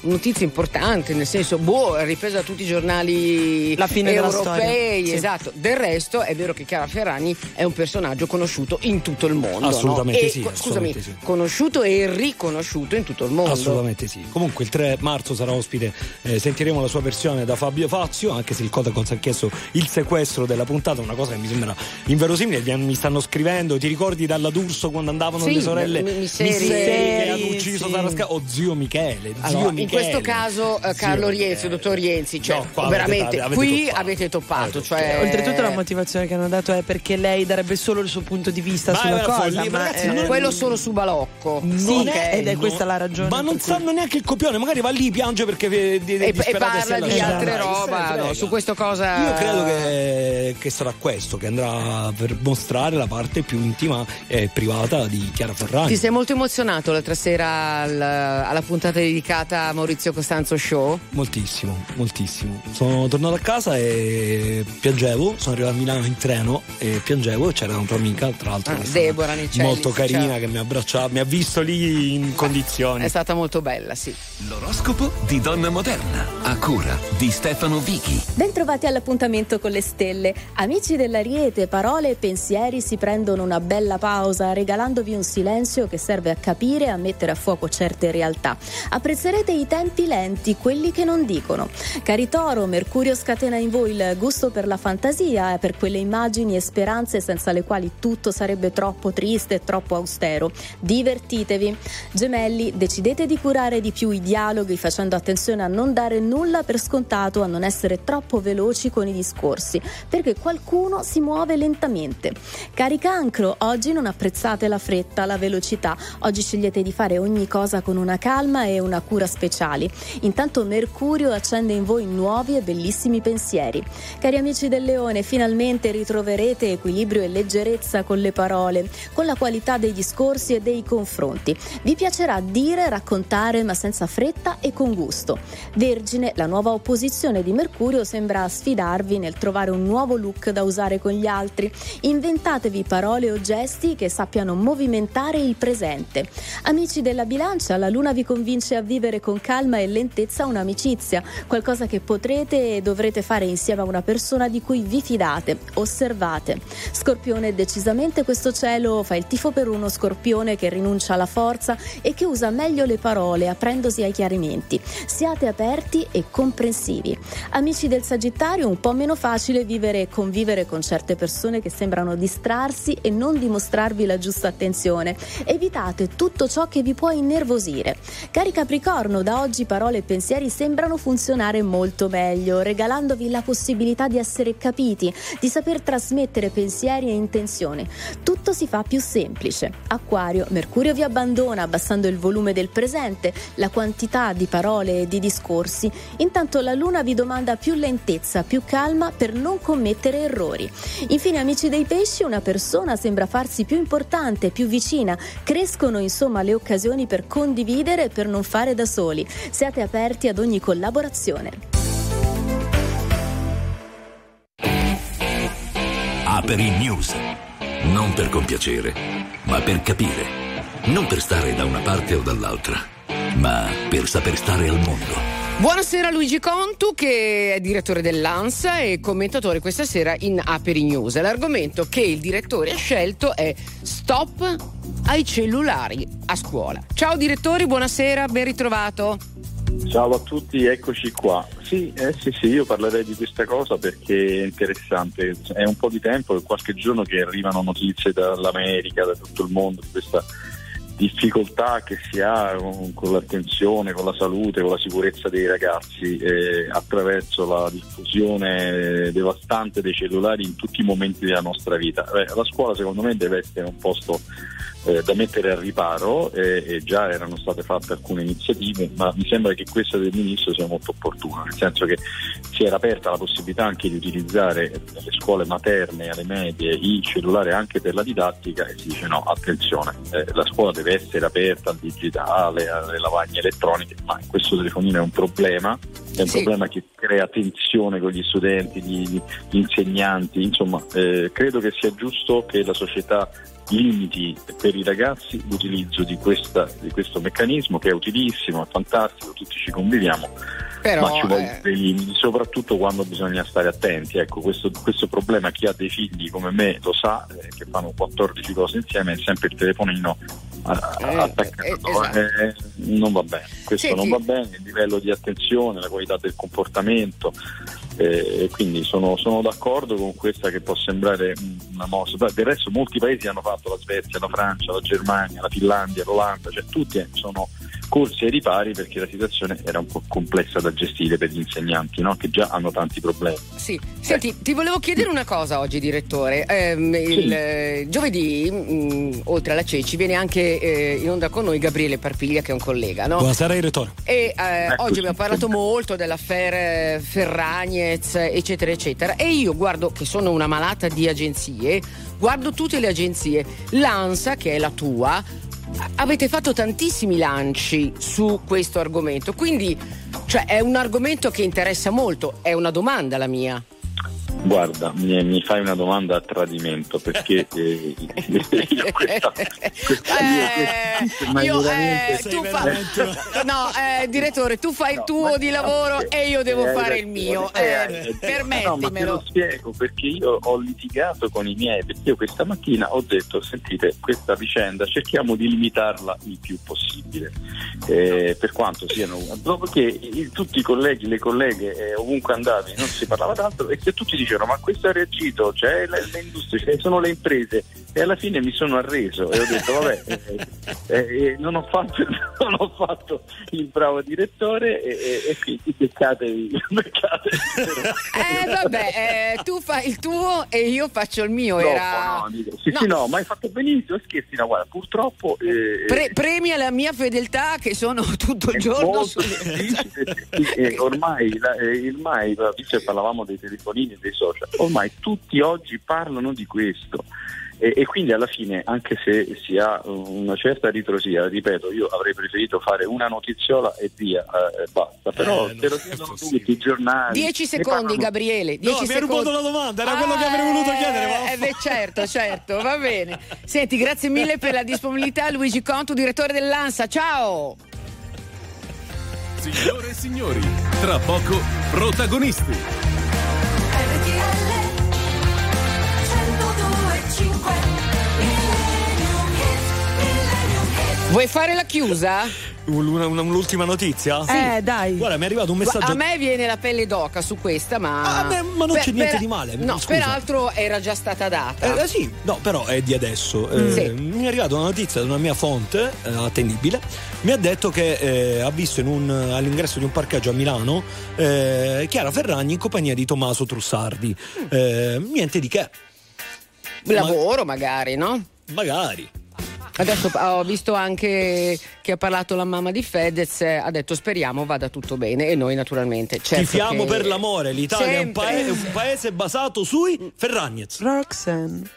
notizia importante, nel senso, boh, è ripresa da tutti i giornali La fine della europei. Sì. esatto. Del resto è vero che Chiara Ferragni è un personaggio conosciuto in tutto il mondo. Assolutamente no? E, sì, co- Scusami, assolutamente sì. conosciuto e riconosciuto in tutto il mondo. Assolutamente sì. Comunque il 3 marzo sarà ospite, eh, sentiremo la sua versione da Fabio Fazio, anche se il Codacons ha chiesto il sequestro della puntata, una cosa che mi sembra inverosimile. Mi- stanno scrivendo, ti ricordi dalla D'Urso quando andavano Sì, le sorelle mi- Misseri. che hanno ucciso sì. Sara Sca- o zio Michele, zio Allora, in Michele. questo caso eh, Carlo Rienzi, dottor Rienzi, cioè No, avete- veramente avete qui toppato. avete toppato, cioè Oltretutto la motivazione che hanno dato è perché lei darebbe solo il suo punto di vista Ma sulla cosa, follia, ma ragazzi, eh, non- quello solo su Balocco. sì, Ok. ed è No, questa la ragione. Ma non per cui- sanno neanche il copione, magari va lì, piange perché E, e parla di lasciata. altre roba, no, su questo cosa. Io credo che, che sarà questo, che andrà per mostrare la parte più intima e privata di Chiara Ferragni. Ti sei molto emozionato l'altra sera al- alla puntata dedicata a Maurizio Costanzo Show? Moltissimo, moltissimo. Sono tornato a casa e piangevo, sono arrivato a Milano in treno e piangevo c'era una tua amica, tra l'altro, Ah, questa Deborah Nicelli, molto carina ciao. che mi ha abbracciato, mi ha visto lì in condizioni. È stata molto bella, sì. L'oroscopo di Donna Moderna, a cura di Stefano Vichi. Bentrovati all'appuntamento con le stelle. Amici dell'Ariete, parole e pensieri si prendono una bella pausa, regalandovi un silenzio che serve a capire e a mettere a fuoco certe realtà. Apprezzerete i tempi lenti, quelli che non dicono. Cari Toro, Mercurio scatena in voi il gusto per la fantasia e per quelle immagini e speranze senza le quali tutto sarebbe troppo triste e troppo austero. Divertitevi. Gemelli, decidete di curare di più i dialoghi facendo attenzione a non dare nulla per scontato, a non essere troppo veloci con i discorsi, perché qualcuno si muove lentamente. Cari cancro, oggi non apprezzate la fretta, la velocità, oggi scegliete di fare ogni cosa con una calma e una cura speciali. Intanto Mercurio accende in voi nuovi e bellissimi pensieri. Cari amici del leone, finalmente ritroverete equilibrio e leggerezza con le parole, con la qualità dei discorsi e dei confronti. Vi piacerà dire, raccontare, ma senza fretta e con gusto. Vergine, la nuova opposizione di Mercurio sembra sfidarvi nel trovare un nuovo look da usare con gli altri. Inventatevi parole o gesti che sappiano movimentare il presente. Amici della bilancia, la luna vi convince a vivere con calma e lentezza un'amicizia, qualcosa che potrete e dovrete fare insieme a una persona di cui vi fidate. Osservate. Scorpione, decisamente questo cielo fa il tifo per uno scorpione che rinuncia alla forza e che usa meglio le parole aprendosi ai chiarimenti. Siate aperti e comprensivi. Amici del Sagittario, un po' meno facile vivere e convivere con certe persone che sembrano distrarsi e non dimostrarvi la giusta attenzione. Evitate tutto ciò che vi può innervosire. Cari Capricorno, da oggi parole e pensieri sembrano funzionare molto meglio, regalandovi la possibilità di essere capiti, di saper trasmettere pensieri e intenzioni. Tutto si fa più semplice. Acquario, Mercurio vi abbandona abbassando il volume del presente, la quantità di parole e di discorsi. Intanto la Luna vi domanda più lentezza, più calma per non commettere errori. Infine, amici dei pesci, una persona sembra farsi più importante, più vicina. Crescono insomma le occasioni per condividere e per non fare da soli. Siate aperti ad ogni collaborazione. Aperi News. Non per compiacere, ma per capire. Non per stare da una parte o dall'altra, ma per saper stare al mondo. Buonasera Luigi Contu che è direttore dell'ANSA e commentatore questa sera in Aperi News. L'argomento che il direttore ha scelto è stop ai cellulari a scuola. Ciao direttori, buonasera, ben ritrovato. Ciao a tutti, eccoci qua. Sì, eh, sì, sì, io parlerei di questa cosa perché è interessante. È un po' di tempo, è qualche giorno che arrivano notizie dall'America, da tutto il mondo, di questa difficoltà che si ha con, con l'attenzione, con la salute, con la sicurezza dei ragazzi eh, attraverso la diffusione devastante dei cellulari in tutti i momenti della nostra vita. Eh, la scuola secondo me deve essere un posto eh, da mettere al riparo eh, e già erano state fatte alcune iniziative, ma mi sembra che questa del Ministro sia molto opportuna, nel senso che si era aperta la possibilità anche di utilizzare nelle scuole materne, alle medie, il cellulare anche per la didattica e si dice no, attenzione, eh, la scuola deve essere aperta al digitale, alle lavagne elettroniche, ma questo telefonino è un problema, è un Sì. problema che crea tensione con gli studenti, gli, gli insegnanti, insomma eh, credo che sia giusto che la società limiti per i ragazzi l'utilizzo di, questa- di questo meccanismo che è utilissimo, è fantastico, tutti ci conviviamo, Però, ma ci vogliono eh, dei limiti, soprattutto quando bisogna stare attenti. Ecco, questo, questo problema chi ha dei figli come me lo sa, eh, che fanno 14 cose insieme, è sempre il telefonino a- Eh, attaccato. eh, esatto. Eh, non va bene, questo Senti- non va bene, il livello di attenzione, la qualità del comportamento. Eh, quindi sono, sono d'accordo con questa che può sembrare una mossa. Del resto molti paesi hanno fatto la Svezia, la Francia, la Germania, la Finlandia, l'Olanda, cioè tutti eh, sono corsi ai ripari perché la situazione era un po' complessa da gestire per gli insegnanti, no? che già hanno tanti problemi. Sì. Senti, ti volevo chiedere una cosa oggi, direttore. Ehm, il, eh, giovedì, mh, oltre alla Ceci, viene anche eh, in onda con noi Gabriele Parpiglia, che è un collega, no? Buonasera, direttore. E eh, Eccoci. oggi abbiamo parlato molto dell'affare Ferragnez, eccetera, eccetera. E io guardo che sono una malata di agenzie, guardo tutte le agenzie. L'ANSA, che è la tua, avete fatto tantissimi lanci su questo argomento. Quindi, cioè, è un argomento che interessa molto. È una domanda la mia. Guarda, mi, mi fai una domanda a tradimento perché eh, io questa, questa io, ma Io, veramente- eh, tu fa- no, eh, direttore, tu fai il tuo di lavoro e io devo Eh, fare il mio. Eh. No, permettimelo. lo spiego perché io ho litigato con i miei, perché io questa mattina ho detto, sentite, questa vicenda cerchiamo di limitarla il più possibile, eh, per quanto siano... Dopo che tutti i colleghi, le colleghe, eh, ovunque andavi, non si parlava tanto e che tutti dicevano ma questo ha reagito, cioè le, le industrie, cioè, sono le imprese e alla fine mi sono arreso e ho detto vabbè, eh, eh, eh, non, ho fatto, non ho fatto il bravo direttore e, e, e quindi beccatevi, beccatevi. Eh, vabbè, eh, tu fai il tuo e io faccio il mio. Era... no, dico, sì, No. sì, no, ma hai fatto benissimo, scherzi, no, guarda, purtroppo eh, Pre- premia la mia fedeltà che sono tutto il giorno molto su... difficile, sì, eh, ormai, la- eh, ormai visto che parlavamo dei telefonini dei social, ormai tutti oggi parlano di questo. E, e quindi alla fine, anche se si ha una certa ritrosia, ripeto, io avrei preferito fare una notiziola e via, eh, basta. Però te lo chiedono tutti i giornali. 10 ne secondi, parlano- Gabriele. 10 mi hai secondi. rubato la domanda, era quello che avrei voluto chiedere, ma- Eh, beh, certo, certo, va bene. Senti, grazie mille per la disponibilità, Luigi Contu, direttore dell'ANSA. Ciao! Signore e signori, tra poco protagonisti. Vuoi fare la chiusa? Una- una- l'ultima notizia? Eh, dai. Guarda, mi è arrivato un messaggio. A me viene la pelle d'oca su questa, ma. Ah, beh, ma non c'è niente di male, No, scusa. peraltro era già stata data. Eh, sì, no, però è di adesso. Eh, Mm. Sì. Mi è arrivata una notizia da una mia fonte eh, attendibile. Mi ha detto che eh, ha visto in un- all'ingresso di un parcheggio a Milano eh, Chiara Ferragni in compagnia di Tommaso Trussardi. Eh, niente di che. Lavoro, magari, no? Magari. Adesso ho visto anche che ha parlato la mamma di Fedez, ha detto speriamo vada tutto bene e noi naturalmente. Certo Tifiamo che- per l'amore. L'Italia è un, paese, un paese basato sui Ferragnez. Roxanne.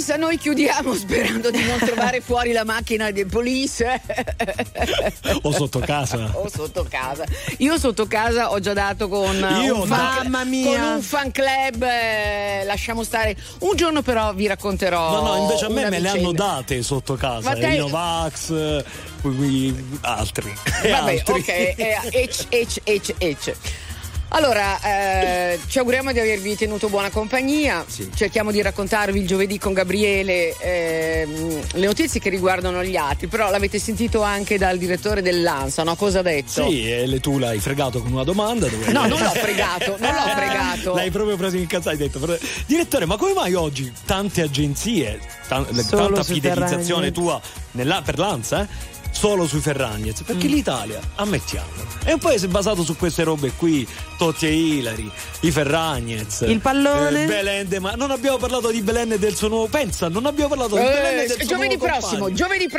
Police noi chiudiamo sperando di non trovare fuori la macchina dei police. O sotto casa. o sotto casa. Io sotto casa ho già dato con, Io un, fan, Mamma mia. con un fan club. eh, lasciamo stare. Un giorno però vi racconterò. No, no, invece a me me le hanno vicenda. date sotto casa. Ma te- Novax, altri. e Vabbè, altri. ok, eh, ec, ec, ec, ec. Allora, eh, ci auguriamo di avervi tenuto buona compagnia. Cerchiamo di raccontarvi il giovedì con Gabriele ehm, le notizie che riguardano gli altri, però l'avete sentito anche dal direttore dell'ANSA, no? Cosa ha detto? Sì, e le- tu l'hai fregato con una domanda. Dove... No, non l'ho fregato, non l'ho fregato. L'hai proprio preso in cazzo, hai detto. "Però- Direttore, ma come mai oggi tante agenzie, Solo tanta fidelizzazione Ferragnez. tua nella- per l'ANSA, eh? Solo sui Ferragnez, perché Mm. l'Italia, ammettiamo, è un paese basato su queste robe qui, Totti e Ilari, i Ferragnez, Il pallone? eh, Belen de Ma- non abbiamo parlato di Belen e del suo nuovo, pensa, non abbiamo parlato di Belen e Eh, del suo giovedì nuovo prossimo, compagno. giovedì